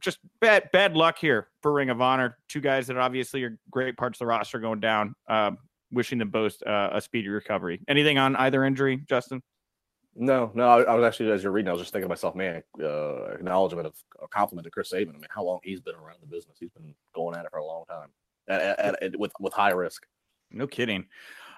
just bad bad luck here for Ring of Honor. Two guys that obviously are great parts of the roster going down. Uh, wishing them both uh, a speedy recovery. Anything on either injury, Justin? No, no. I, I, was actually as you're reading, I was just thinking to myself, man, uh, acknowledgement of a compliment to Chris Sabin. I mean, how long he's been around the business? He's been going at it for a long time, at, at, at, with with high risk. No kidding.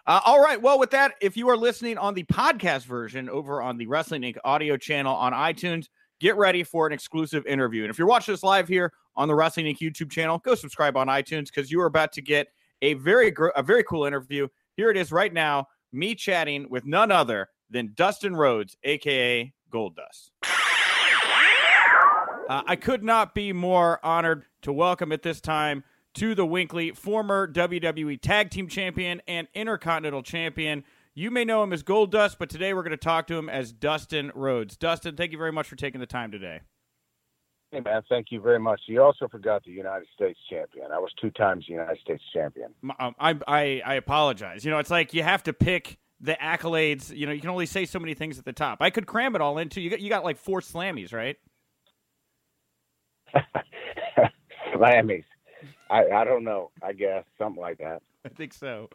Uh, all right. Well, with that, if you are listening on the podcast version over on the Wrestling Inc. audio channel on iTunes, get ready for an exclusive interview. And if you're watching this live here on the Wrestling Inc. YouTube channel, go subscribe on iTunes because you are about to get a very gr- a very cool interview. Here it is right now. Me chatting with none other than Dustin Rhodes, aka Goldust. Uh, I could not be more honored to welcome at this time to the WINCLY, former WWE Tag Team Champion and Intercontinental Champion. You may know him as Goldust, but today we're going to talk to him as Dustin Rhodes. Dustin, thank you very much for taking the time today. Hey man, thank you very much. You also forgot the United States champion. I was two times the United States champion. Um, I, I I apologize. You know, it's like you have to pick the accolades. You know, you can only say so many things at the top. I could cram it all into you. Got you got like four Slammies, right? (laughs) Slammies. I I don't know. I guess something like that. (laughs) I think so.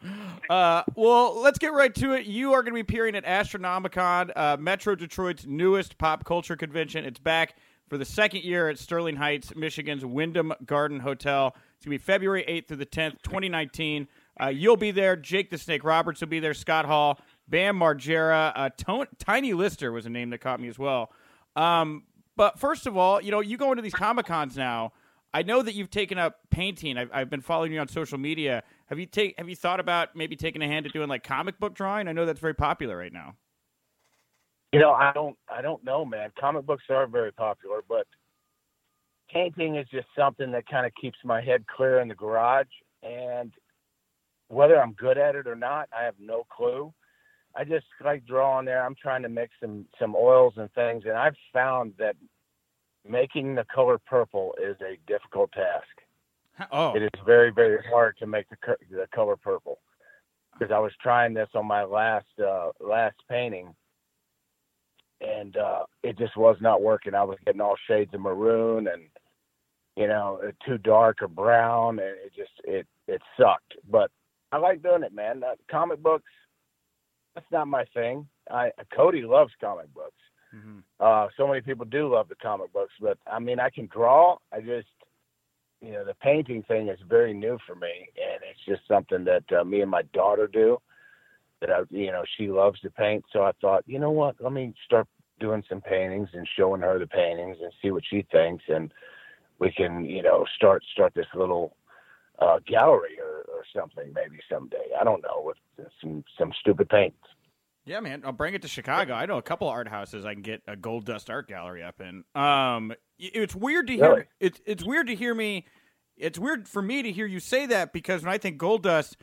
Uh, well, let's get right to it. You are going to be appearing at Astronomicon, uh, Metro Detroit's newest pop culture convention. It's back for the second year at Sterling Heights, Michigan's Wyndham Garden Hotel. It's going to be February 8th through the 10th, 2019. Uh, you'll be there. Jake the Snake Roberts will be there. Scott Hall, Bam Margera, uh, T- Tiny Lister was a name that caught me as well. Um, but first of all, you know, you go into these Comic Cons now. I know that you've taken up painting. I've, I've been following you on social media. Have you take Have you thought about maybe taking a hand at doing like comic book drawing? I know that's very popular right now. You know, I don't, I don't know, man. Comic books are very popular, but painting is just something that kind of keeps my head clear in the garage. And whether I'm good at it or not, I have no clue. I just like drawing there. I'm trying to mix some some oils and things, and I've found that making the color purple is a difficult task. Oh, it is very very hard to make the the color purple because I was trying this on my last uh, last painting, and uh, it just was not working. I was getting all shades of maroon and you know too dark or brown, and it just it it sucked. But I like doing it, man. Uh, comic books, that's not my thing. I Cody loves comic books. Mhm. Uh, so many people do love the comic books, but I mean, I can draw. I just, you know, the painting thing is very new for me, and it's just something that uh, me and my daughter do. That I, you know, she loves to paint. So I thought, you know what? Let me start doing some paintings and showing her the paintings and see what she thinks, and we can, you know, start start this little uh, gallery or, or something maybe someday. I don't know with some some stupid paints. Yeah, man, I'll bring it to Chicago. I know a couple of art houses I can get a Goldust art gallery up in. Um, it's weird to hear. Really? It's it's weird to hear me. It's weird for me to hear you say that because when I think Goldust,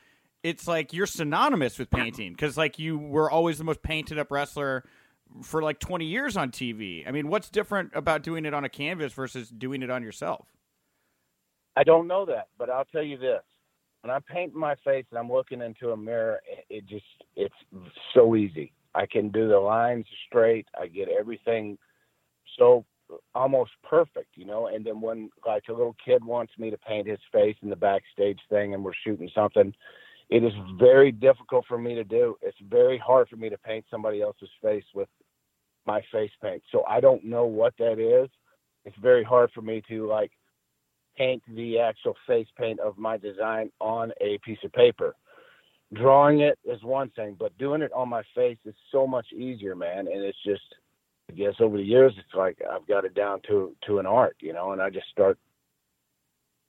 it's like you're synonymous with painting because like you were always the most painted up wrestler for like 20 years on TV. I mean, what's different about doing it on a canvas versus doing it on yourself? I don't know that, but I'll tell you this: when I paint my face and I'm looking into a mirror, it- just it's so easy. I can do the lines straight. I get everything so almost perfect, you know. And then when like a little kid wants me to paint his face in the backstage thing, and we're shooting something, it is very difficult for me to do. It's very hard for me to paint somebody else's face with my face paint. So I don't know what that is. It's very hard for me to like paint the actual face paint of my design on a piece of paper. Drawing it is one thing, but doing it on my face is so much easier, man. And it's just, I guess over the years, it's like I've got it down to to an art, you know. And I just start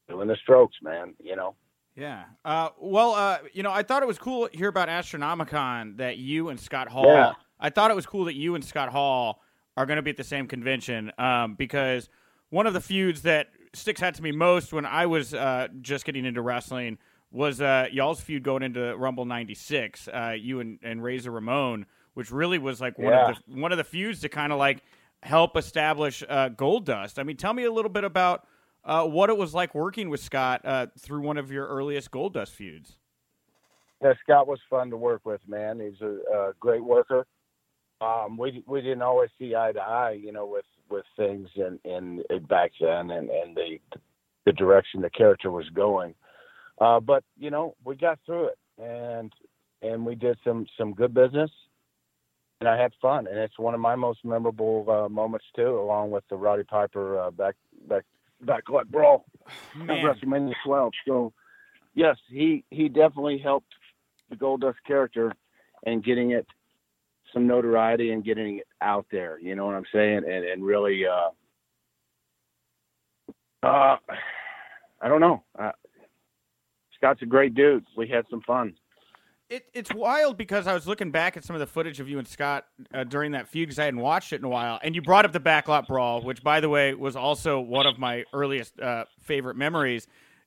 doing the strokes, man. You know. Yeah. Uh, well, uh, you know, I thought it was cool to hear about Astronomicon that you and Scott Hall. Yeah. I thought it was cool that you and Scott Hall are going to be at the same convention um, because one of the feuds that sticks out to me most when I was uh, just getting into wrestling was uh, y'all's feud going into Rumble '96. Uh, you and, and Razor Ramon, which really was like one Yeah. of the one of the feuds to kind of like help establish uh, Goldust. I mean, tell me a little bit about uh, what it was like working with Scott uh, through one of your earliest Goldust feuds. Yeah, Scott was fun to work with, man. He's a, a great worker. Um, we we didn't always see eye to eye, you know, with with things and in, in back then and and the the direction the character was going. Uh, but you know, we got through it and and we did some some good business, and I had fun. And it's one of my most memorable uh, moments too, along with the Roddy Piper uh, back back backlot brawl (sighs) at Man, WrestleMania 12. So, yes, he he definitely helped the Goldust character and getting it some notoriety and getting it out there. You know what I'm saying? And and really, uh, uh, I don't know. Uh, Scott's a great dude. We had some fun. it, it's wild because I was looking back at some of the footage of you and Scott uh, during that feud because I hadn't watched it in a while, and you brought up the backlot brawl, which, by the way, was also one of my earliest uh, favorite memories.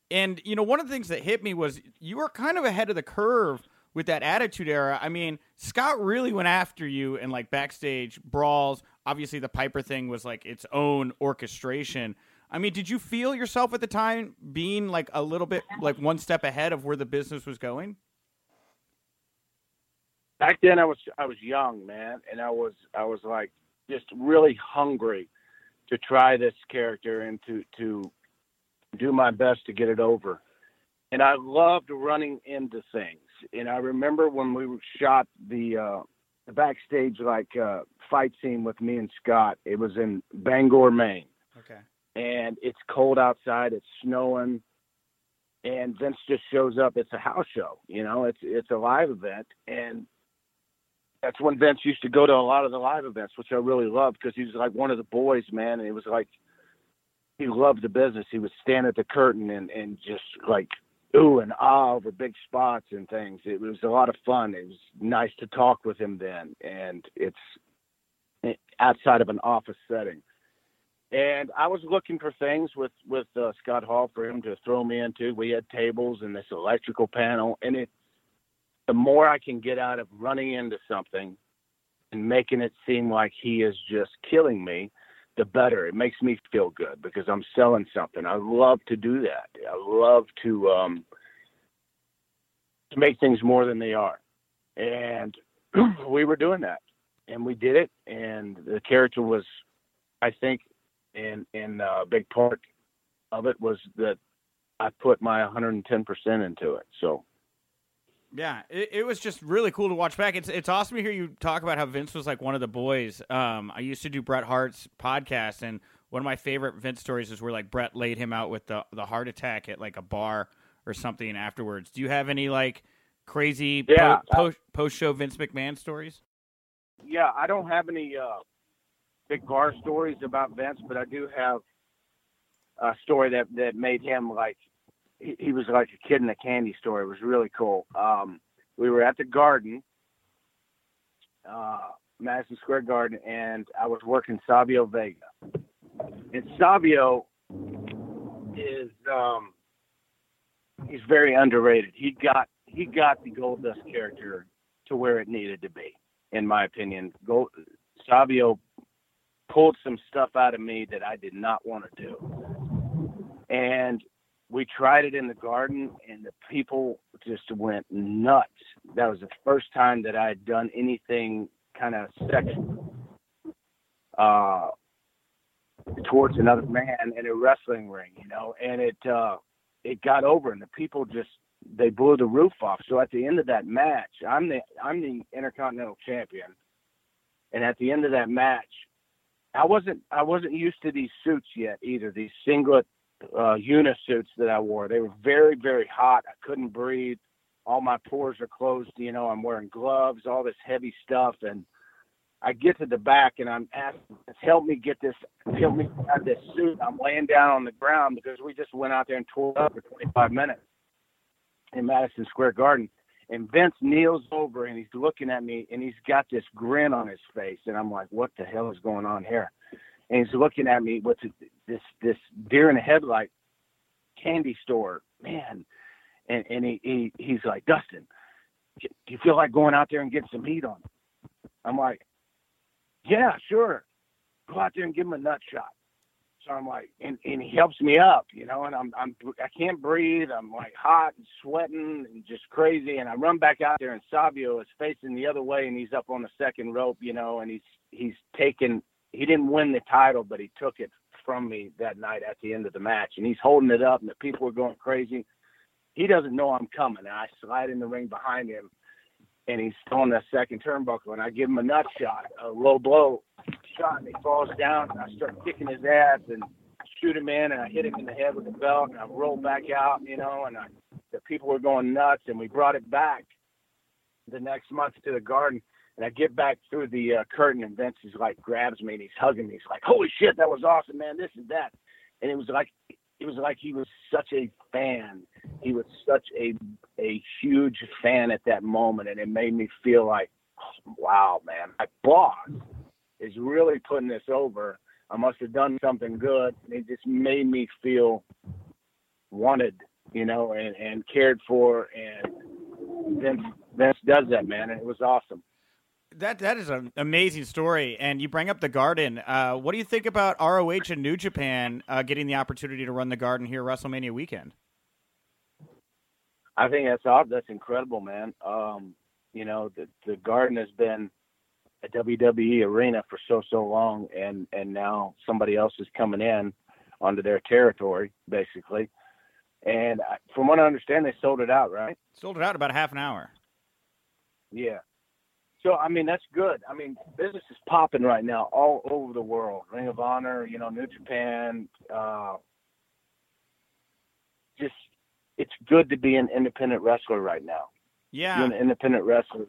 And you know, one of the things that hit me was you were kind of ahead of the curve with that Attitude Era. I mean, Scott really went after you in like backstage brawls. Obviously, the Piper thing was like its own orchestration. I mean, did you feel yourself at the time being like a little bit like one step ahead of where the business was going? back then I was I was young, man, and I was I was like just really hungry to try this character and to to do my best to get it over. And I loved running into things. And I remember when we shot the uh the backstage like uh fight scene with me and Scott. It was in Bangor, Maine Okay. and it's cold outside, it's snowing, and Vince just shows up. It's a house show, you know, it's it's a live event, and that's when Vince used to go to a lot of the live events, which I really loved because he was like one of the boys, man, and it was like he loved the business. He would stand at the curtain and and just like ooh and ah over big spots and things. It was a lot of fun. It was nice to talk with him then, and it's outside of an office setting and I was looking for things with with uh, Scott Hall for him to throw me into. We had tables and this electrical panel, and it. The more I can get out of running into something and making it seem like he is just killing me, the better. It makes me feel good because I'm selling something. I love to do that. I love to um, to make things more than they are, and (clears throat) we were doing that, and we did it, and the character was, I think, and and uh, a big part of it was that I put my 110% into it. So Yeah, it, it, was just really cool to watch back. It's it's awesome to hear you talk about how Vince was like one of the boys. Um, I used to do Bret Hart's podcast, and one of my favorite Vince stories is where like Bret laid him out with the the heart attack at like a bar or something afterwards. Do you have any like crazy yeah, po- post show Vince McMahon stories? Yeah, I don't have any uh, big bar stories about Vince, but I do have a story that that made him like he, he was like a kid in a candy store. It was really cool. Um, we were at the Garden, uh, Madison Square Garden, and I was working Savio Vega. And Savio is um, he's very underrated. He got he got the Goldust character to where it needed to be, in my opinion. Gold, Savio pulled some stuff out of me that I did not want to do. And we tried it in the garden and the people just went nuts. That was the first time that I had done anything kind of sexual uh, towards another man in a wrestling ring, you know, and it uh, it got over and the people just they blew the roof off. So at the end of that match, I'm the I'm the intercontinental champion. And at the end of that match, I wasn't I wasn't used to these suits yet either. These singlet uh, unisuits that I wore. They were very, very hot. I couldn't breathe. All my pores are closed. You know, I'm wearing gloves, all this heavy stuff, and I get to the back and I'm asking, help me get this, help me have this suit. I'm laying down on the ground because we just went out there and tore up for 25 minutes in Madison Square Garden. And Vince kneels over and he's looking at me and he's got this grin on his face. And I'm like, what the hell is going on here? And he's looking at me with this this deer in the headlight candy store, man. And and he, he he's like, Dustin, do you feel like going out there and getting some heat on? him I'm like, yeah, sure. Go out there and give him a nut shot. So I'm like, and, and he helps me up, you know, and I'm, I'm, I can't breathe. I'm like hot and sweating and just crazy. And I run back out there and Savio is facing the other way and he's up on the second rope, you know, and he's, he's taking, he didn't win the title, but he took it from me that night at the end of the match, and he's holding it up, and the people were going crazy. He doesn't know I'm coming, and I slide in the ring behind him, and he's on the second turnbuckle, and I give him a nut shot, a low blow shot, and he falls down, and I start kicking his ass and shoot him in, and I hit him in the head with the belt, and I roll back out, you know, and I, the people were going nuts, and we brought it back the next month to the garden and I get back through the uh, curtain, and Vince is like grabs me and he's hugging me. He's like, "Holy shit, that was awesome, man! This and that." And it was like it was like he was such a fan. He was such a a huge fan at that moment, and it made me feel like, wow, man, my boss is really putting this over. I must have done something good, and it just made me feel wanted, you know, and and cared for. And Vince Vince does that, man, and it was awesome. That that is an amazing story, and you bring up the Garden. Uh, what do you think about ROH and New Japan uh, getting the opportunity to run the Garden here WrestleMania weekend? I think that's that's incredible, man. Um, you know, the the Garden has been a WWE arena for so so long, and and now somebody else is coming in onto their territory, basically. And from what I understand, they sold it out, right? Sold it out about half an hour. Yeah, so I mean that's good. I mean business is popping right now all over the world. Ring of Honor, you know, New Japan. Uh, just it's good to be an independent wrestler right now. Yeah, You're an independent wrestler.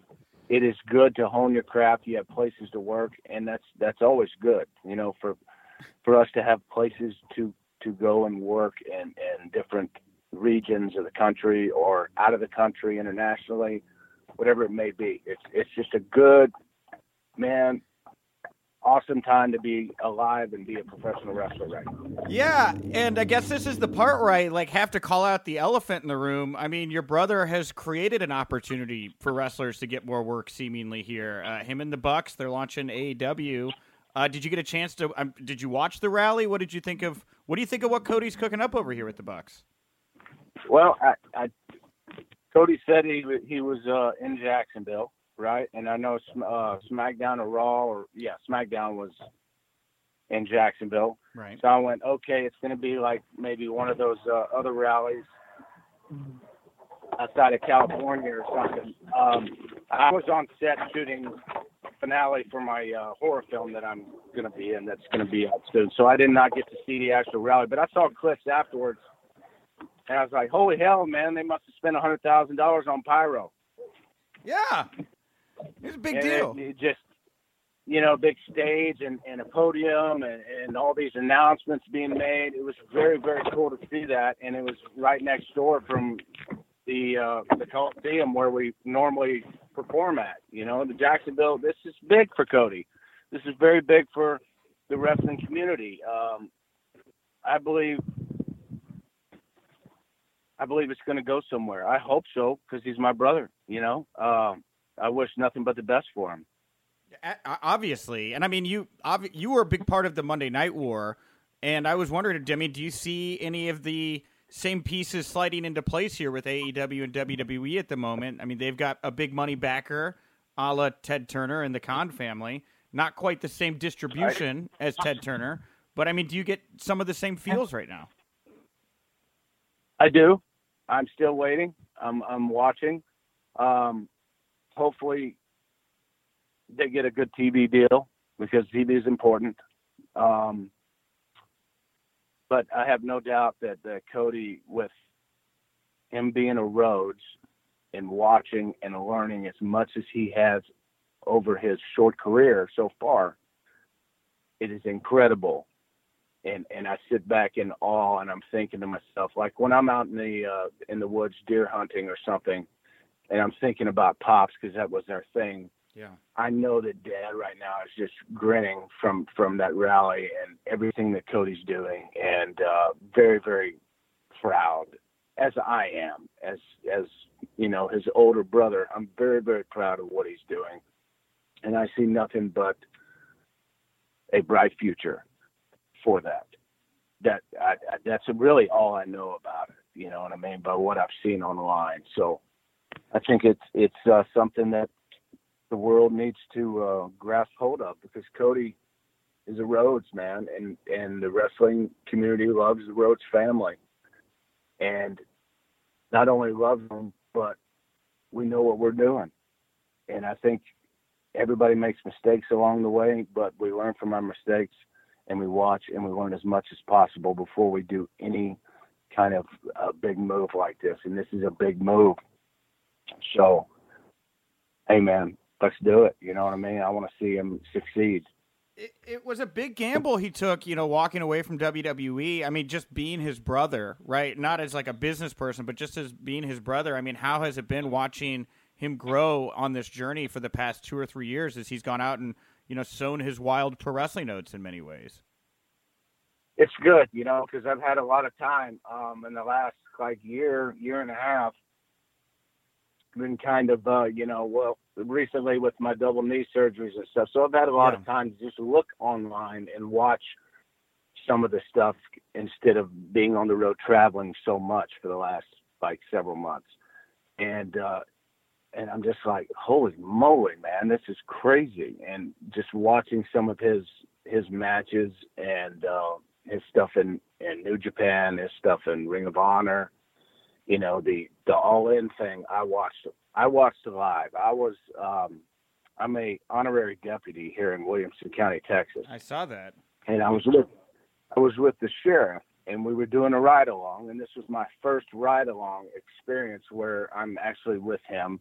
It is good to hone your craft. You have places to work, and that's that's always good. You know, for for us to have places to to go and work in in different regions of the country or out of the country internationally whatever it may be. It's it's just a good man, awesome time to be alive and be a professional wrestler right now. Yeah, and I guess this is the part where I like have to call out the elephant in the room. I mean, your brother has created an opportunity for wrestlers to get more work seemingly here. Uh, him and the Bucks, they're launching AEW. Uh, did you get a chance to? Um, did you watch the rally? What did you think of? What do you think of what Cody's cooking up over here with the Bucks? Well, I, I Cody said he he was uh, in Jacksonville, right? And I know uh, SmackDown or Raw or yeah, SmackDown was in Jacksonville. Right. So I went, okay, it's going to be like maybe one of those uh, other rallies outside of California or something. Um, I was on set shooting finale for my uh, horror film that I'm going to be in. That's going to be out soon. So I did not get to see the actual rally, but I saw clips afterwards, and I was like, "Holy hell, man! They must have spent a hundred thousand dollars on pyro." Yeah, it's a big and deal. It, it just, you know, big stage and, and a podium and, and all these announcements being made. It was very, very cool to see that, and it was right next door from the uh, the Coliseum where we normally perform at. You know, the Jacksonville. This is big for Cody. This is very big for the wrestling community. Um, I believe. I believe it's going to go somewhere. I hope so because he's my brother. You know, um, I wish nothing but the best for him. Obviously, and I mean you. You were a big part of the Monday Night War, and I was wondering, Demi, do you see any of the same pieces sliding into place here with AEW and WWE at the moment. I mean, they've got a big money backer, a la Ted Turner and the Khan family. Not quite the same distribution as Ted Turner, but I mean, do you get some of the same feels right now? I do. I'm still waiting. I'm I'm watching. Um, hopefully, they get a good TV deal because TV is important. Um, but I have no doubt that, Cody, with him being a Rhodes and watching and learning as much as he has over his short career so far, it is incredible. And and I sit back in awe and I'm thinking to myself, like when I'm out in the uh, in the woods deer hunting or something, and I'm thinking about pops because that was their thing yeah. I know that Dad right now is just grinning from from that rally and everything that Cody's doing, and uh, very very proud, as I am, as as you know his older brother. I'm very very proud of what he's doing, and I see nothing but a bright future for that. That I, that's really all I know about it. You know what I mean? By what I've seen online. So I think it's it's uh, something that the world needs to uh, grasp hold of because Cody is a Rhodes man, and and the wrestling community loves the Rhodes family, and not only loves them, but we know what we're doing, and I think everybody makes mistakes along the way, but we learn from our mistakes, and we watch and we learn as much as possible before we do any kind of a big move like this, and this is a big move. So, hey man, let's do it. You know what I mean? I want to see him succeed. It, it, was a big gamble he took, you know, walking away from WWE. I mean, just being his brother, right? Not as like a business person, but just as being his brother. I mean, how has it been watching him grow on this journey for the past two or three years as he's gone out and, you know, sown his wild pro wrestling notes in many ways? It's good, you know, because I've had a lot of time um, in the last like year, year and a half been kind of, uh, you know, well, recently with my double knee surgeries and stuff. So I've had a lot yeah. of time to just look online and watch some of the stuff instead of being on the road traveling so much for the last like several months. And, uh, and I'm just like, holy moly, man, this is crazy. And just watching some of his, his matches and, uh, his stuff in, in New Japan, his stuff in Ring of Honor, you know the the all in thing i watched i watched it live. I was um i'm a honorary deputy here in williamson county texas. I saw that. And i was with i was with the sheriff and we were doing a ride along and this was my first ride along experience where i'm actually with him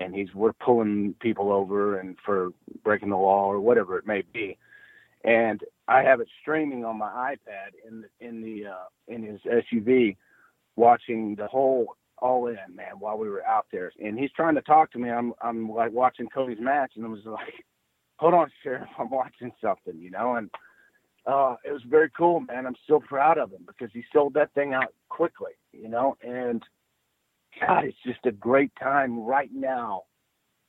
and he's we're pulling people over and for breaking the law or whatever it may be. And i have it streaming on my ipad in the in the uh in his suv watching the whole all in man while we were out there. And he's trying to talk to me. I'm i'm like watching cody's match and i was like (laughs) hold on sheriff i'm watching something you know? And uh it was very cool man. I'm so proud of him because he sold that thing out quickly you know? And god it's just a great time right now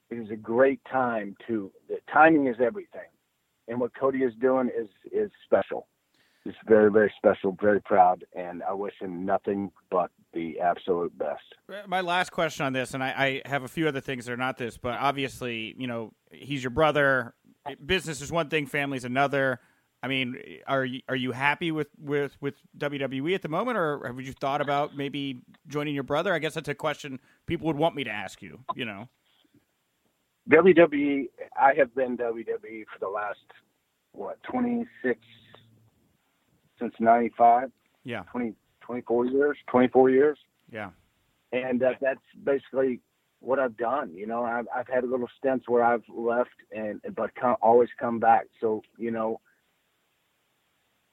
it is a great time to the timing is everything and what cody is doing is is special It's very, very special, very proud, and I wish him nothing but the absolute best. Uh, my last question on this, and I, I have a few other things that are not this, but obviously, you know, he's your brother. Business is one thing, family is another. I mean, are you are you happy with with with WWE at the moment, or have you thought about maybe joining your brother? I guess that's a question people would want me to ask you. You know, WWE. I have been WWE for the last what twenty six since ninety five. Yeah, 20, 24 years. Twenty four years. Yeah, and uh, that's basically what I've done. You know, I've I've had little stints where I've left and but come, always come back. So you know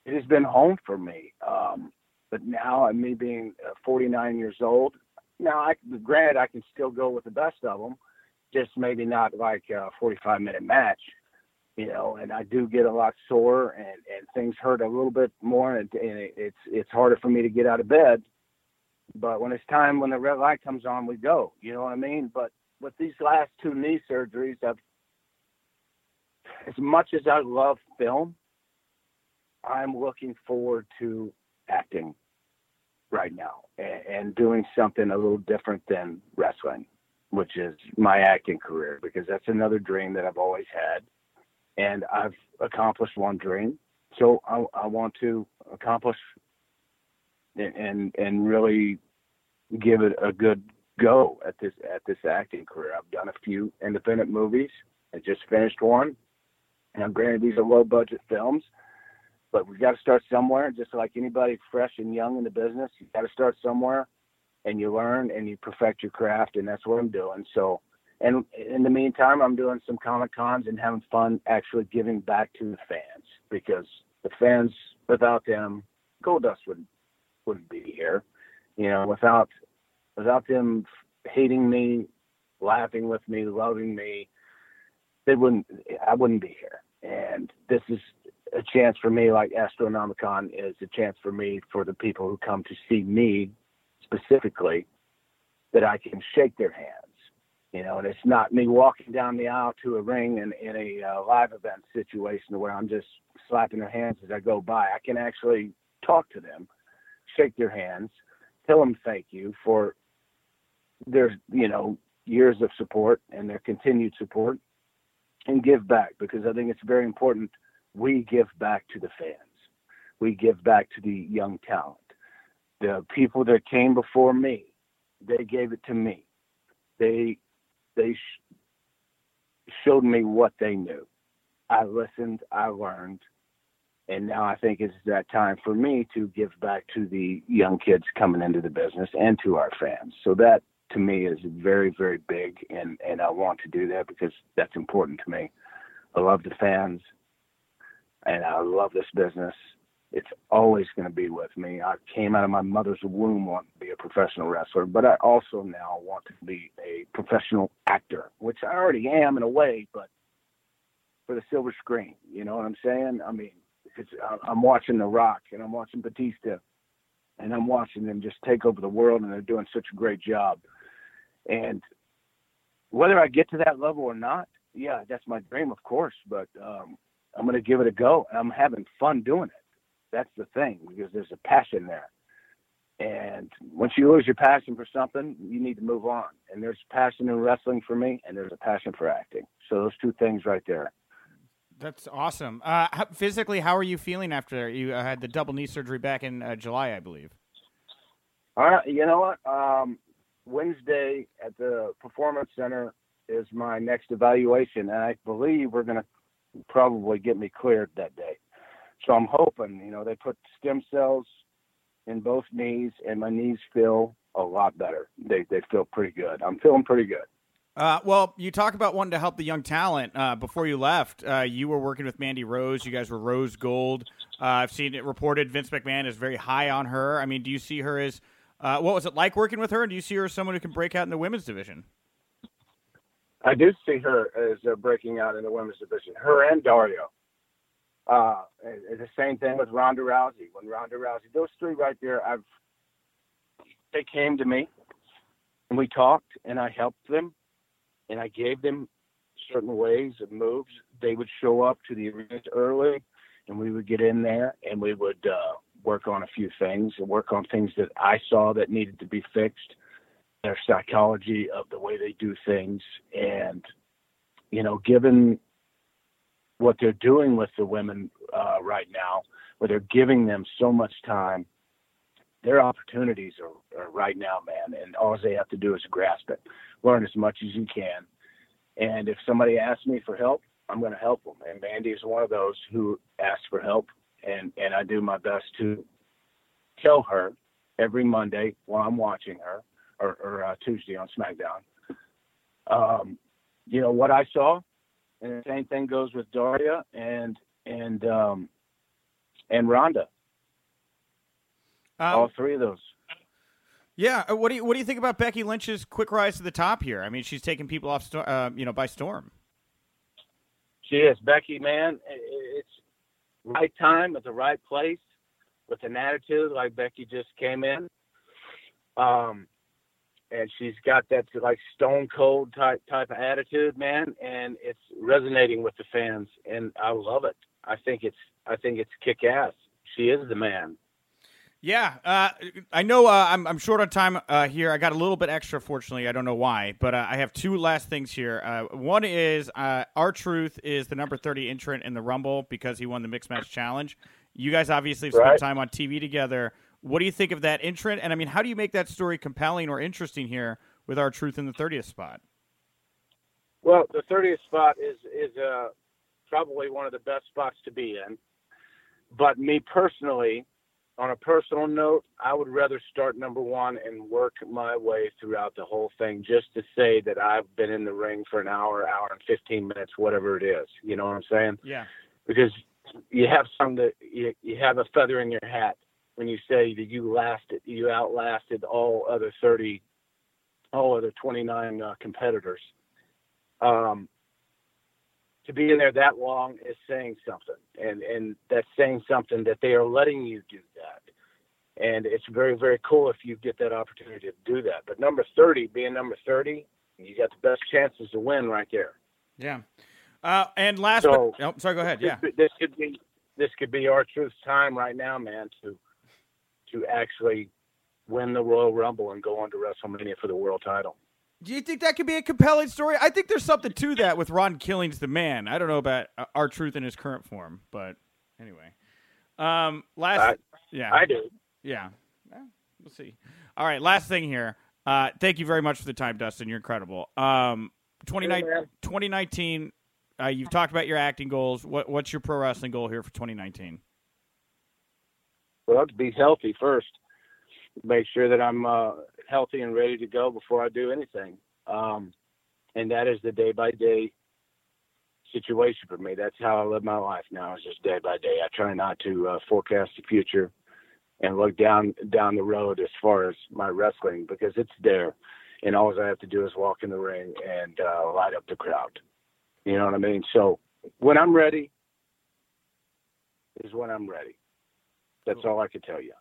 it has been home for me. Um, but now, me being uh, 49 years old, now I granted I can still go with the best of them, just maybe not like a 45 minute match, you know. And I do get a lot sore and and things hurt a little bit more, and, and it's it's harder for me to get out of bed. But when it's time, when the red light comes on, we go. You know what I mean? But with these last two knee surgeries, I've as much as I love film, I'm looking forward to acting right now and, and doing something a little different than wrestling, which is my acting career, because that's another dream that I've always had. And I've accomplished one dream. So I, I want to accomplish and, and, and really give it a good go at this at this acting career. I've done a few independent movies. I just finished one. And granted these are low budget films, but we've got to start somewhere. Just like anybody fresh and young in the business, you got to start somewhere, and you learn and you perfect your craft, and that's what I'm doing. So, and in the meantime, I'm doing some comic cons and having fun, actually giving back to the fans because the fans, without them, Goldust wouldn't wouldn't be here. You know, without without them hating me, laughing with me, loving me, they wouldn't. I wouldn't be here. And this is a chance for me, like Astronomicon is a chance for me, for the people who come to see me specifically, that I can shake their hands. You know, and it's not me walking down the aisle to a ring and in a uh, live event situation where I'm just slapping their hands as I go by. I can actually talk to them, shake their hands, tell them thank you for their, you know, years of support and their continued support and give back because I think it's very important we give back to the fans. We give back to the young talent. The people that came before me, they gave it to me. They they sh- showed me what they knew. I listened, I learned, and now I think it's that time for me to give back to the young kids coming into the business and to our fans. So that to me is very very big and and I want to do that because that's important to me. I love the fans and I love this business. It's always going to be with me. I came out of my mother's womb wanting to be a professional wrestler, but I also now want to be a professional actor, which I already am in a way, but for the silver screen. You know what I'm saying? I mean, it's, I'm watching The Rock and I'm watching Batista, and I'm watching them just take over the world, and they're doing such a great job. And whether I get to that level or not, yeah, that's my dream, of course. But um, I'm going to give it a go. And I'm having fun doing it. That's the thing because there's a passion there. And once you lose your passion for something, you need to move on. And there's passion in wrestling for me, and there's a passion for acting. So those two things right there. That's awesome. Uh, how, physically, how are you feeling after you uh, had the double knee surgery back in uh, July, I believe? All right. You know what? Um, Wednesday at the Performance Center is my next evaluation, and I believe we're going to probably get me cleared that day. So I'm hoping, you know, they put stem cells in both knees, and my knees feel a lot better. They they feel pretty good. I'm feeling pretty good. Uh, well, you talk about wanting to help the young talent. Uh, before you left, uh, you were working with Mandy Rose. You guys were Rose Gold. Uh, I've seen it reported Vince McMahon is very high on her. I mean, do you see her as uh, what was it like working with her? And do you see her as someone who can break out in the women's division? I do see her as uh, breaking out in the women's division. Her and Daria. Uh, the same thing with Ronda Rousey. When Ronda Rousey, those three right there, I've they came to me and we talked and I helped them and I gave them certain ways of moves. They would show up to the arena early and we would get in there and we would uh, work on a few things and work on things that I saw that needed to be fixed their psychology of the way they do things and you know given what they're doing with the women uh, right now, where they're giving them so much time. Their opportunities are, are right now, man, and all they have to do is grasp it, learn as much as you can, and if somebody asks me for help, I'm going to help them. And Mandy is one of those who asks for help, and and I do my best to tell her every Monday while I'm watching her, or, or uh, Tuesday on SmackDown. Um, you know what I saw, and the same thing goes with Daria and and um, and Ronda. Um, All three of those. Yeah, uh, what do you what do you think about Becky Lynch's quick rise to the top here? I mean, she's taking people off, uh, you know, by storm. She is Becky, man. It's right time at the right place with an attitude like Becky just came in. Um, and she's got that like stone cold type type of attitude, man, and it's resonating with the fans, and I love it. I think it's I think it's kick ass. She is the man. Yeah, uh, I know uh, I'm, I'm short on time uh, here. I got a little bit extra, fortunately. I don't know why, but uh, I have two last things here. Uh, one is uh, R-Truth is the number 30 entrant in the Rumble because he won the Mixed Match Challenge. You guys obviously have spent Right. time on TV together. What do you think of that entrant? And I mean, how do you make that story compelling or interesting here with R-Truth in the 30th spot? Well, the 30th spot is is uh, probably one of the best spots to be in. But me personally, on a personal note, I would rather start number one and work my way throughout the whole thing just to say that I've been in the ring for an hour, hour and 15 minutes, whatever it is. You know what I'm saying? Yeah. Because you have some that you, you have a feather in your hat when you say that you lasted, you outlasted all other 30, all other 29 uh, competitors. Um, to be in there that long is saying something, and and that's saying something that they are letting you do that, and it's very very cool if you get that opportunity to do that. But number 30, being number 30, you got the best chances to win right there. Yeah. Uh, and last, So- but, oh, sorry, go ahead. Yeah. This, could be this could be R-Truth's time right now, man, to to actually win the Royal Rumble and go on to WrestleMania for the world title. Do you think that could be a compelling story? I think there's something to that with Ron Killing's the man. I don't know about uh, R-Truth in his current form, but anyway. Um, last, I- yeah, I do. yeah, Well, we'll see. All right, last thing here. Uh, thank you very much for the time, Dustin. You're incredible. Um, 29 2019. Uh, you've talked about your acting goals. What, what's your pro wrestling goal here for 2019? Well, to be healthy first, make sure that I'm uh, healthy and ready to go before I do anything. Um, and that is the day by day situation for me. That's how I live my life now. Is just day by day. I try not to uh, forecast the future and look down down the road as far as my wrestling because it's there, and all I have to do is walk in the ring and uh, light up the crowd. You know what I mean? So when I'm ready, is when I'm ready. That's all I can tell you.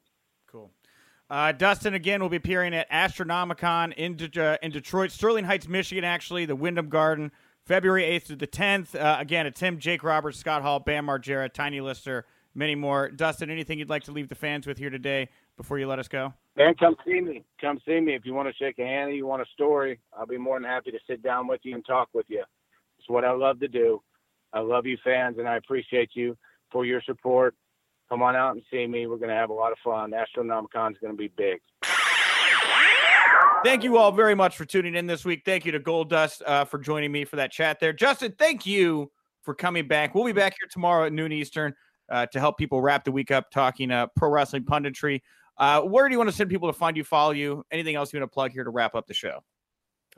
Cool. Uh, Dustin again will be appearing at Astronomicon in, De- uh, in Detroit, Sterling Heights, Michigan. Actually, the Wyndham Garden, February eighth to the tenth. Uh, again, it's him, Jake Roberts, Scott Hall, Bam Margera, Tiny Lister, many more. Dustin, anything you'd like to leave the fans with here today before you let us go? Man, come see me. Come see me if you want to shake a hand. Or you want a story. I'll be more than happy to sit down with you and talk with you. It's what I love to do. I love you fans, and I appreciate you for your support. Come on out and see me. We're going to have a lot of fun. Astronomicon is going to be big. Thank you all very much for tuning in this week. Thank you to Goldust uh, for joining me for that chat there. Justin, thank you for coming back. We'll be back here tomorrow at noon Eastern uh, to help people wrap the week up talking uh, pro wrestling punditry. Uh, where do you want to send people to find you, follow you? Anything else you want to plug here to wrap up the show?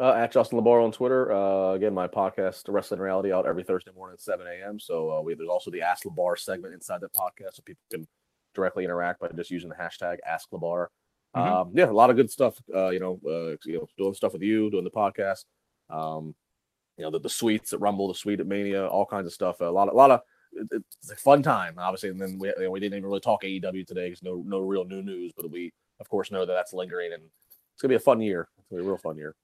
Uh, at Justin Labar on Twitter. Uh, again, my podcast, Wrestling Reality, out every Thursday morning at 7 a.m. So uh, we, there's also the Ask Labar segment inside that podcast, so people can directly interact by just using the hashtag Ask Labar. Mhm. Um, yeah, a lot of good stuff. Uh, you know, uh, you know, doing stuff with you, doing the podcast. Um, you know, the, the suites at Rumble, the suite at Mania, all kinds of stuff. A lot, of, a lot of it's a fun time, obviously. And then we you know, we didn't even really talk AEW today because no no real new news, but we of course know that that's lingering and it's gonna be a fun year. It's gonna be a real fun year.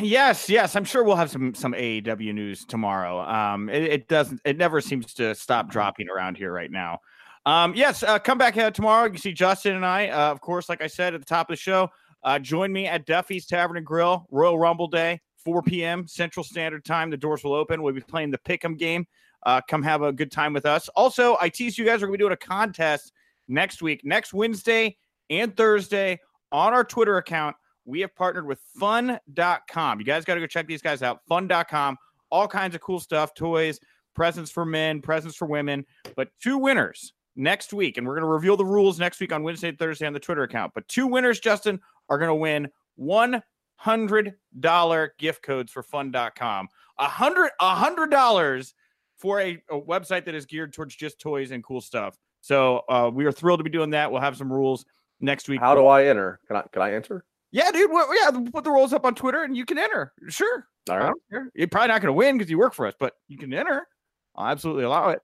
Yes, yes. I'm sure we'll have some some AEW news tomorrow. Um, it, it doesn't. It never seems to stop dropping around here right now. Um, yes, uh, come back uh, tomorrow. You can see Justin and I, uh, of course, like I said at the top of the show. Uh, join me at Duffy's Tavern and Grill, Royal Rumble Day, 4 p.m. Central Standard Time. The doors will open. We'll be playing the Pick'em game. Uh, come have a good time with us. Also, I tease you guys are going to be doing a contest next week, next Wednesday and Thursday on our Twitter account. We have partnered with fun.com. You guys got to go check these guys out. Fun.com. All kinds of cool stuff toys, presents for men, presents for women. But two winners next week, and we're going to reveal the rules next week on Wednesday and Thursday on the Twitter account. But two winners, Justin, are going to win $100 gift codes for fun.com. A hundred, a hundred dollars for a, a, website that is geared towards just toys and cool stuff. So uh, we are thrilled to be doing that. We'll have some rules next week. How do I enter? Can I can I enter? Yeah, dude. Well, yeah, put the rules up on Twitter and you can enter. Sure. All right. You're probably not going to win because you work for us, but you can enter. I'll absolutely allow it.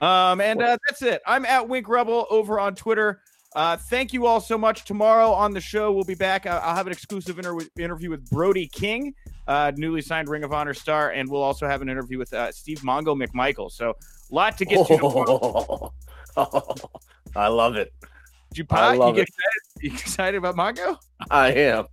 Um, and uh, that's it. I'm at Wink Rebel over on Twitter. Uh, thank you all so much. Tomorrow on the show, we'll be back. I'll have an exclusive inter- interview with Brody King, uh, newly signed Ring of Honor star, and we'll also have an interview with uh, Steve Mongo McMichael. So, a lot to get to. Oh, (laughs) I love it. Did you, pot? you get excited? (laughs) You excited about Mongo? I am.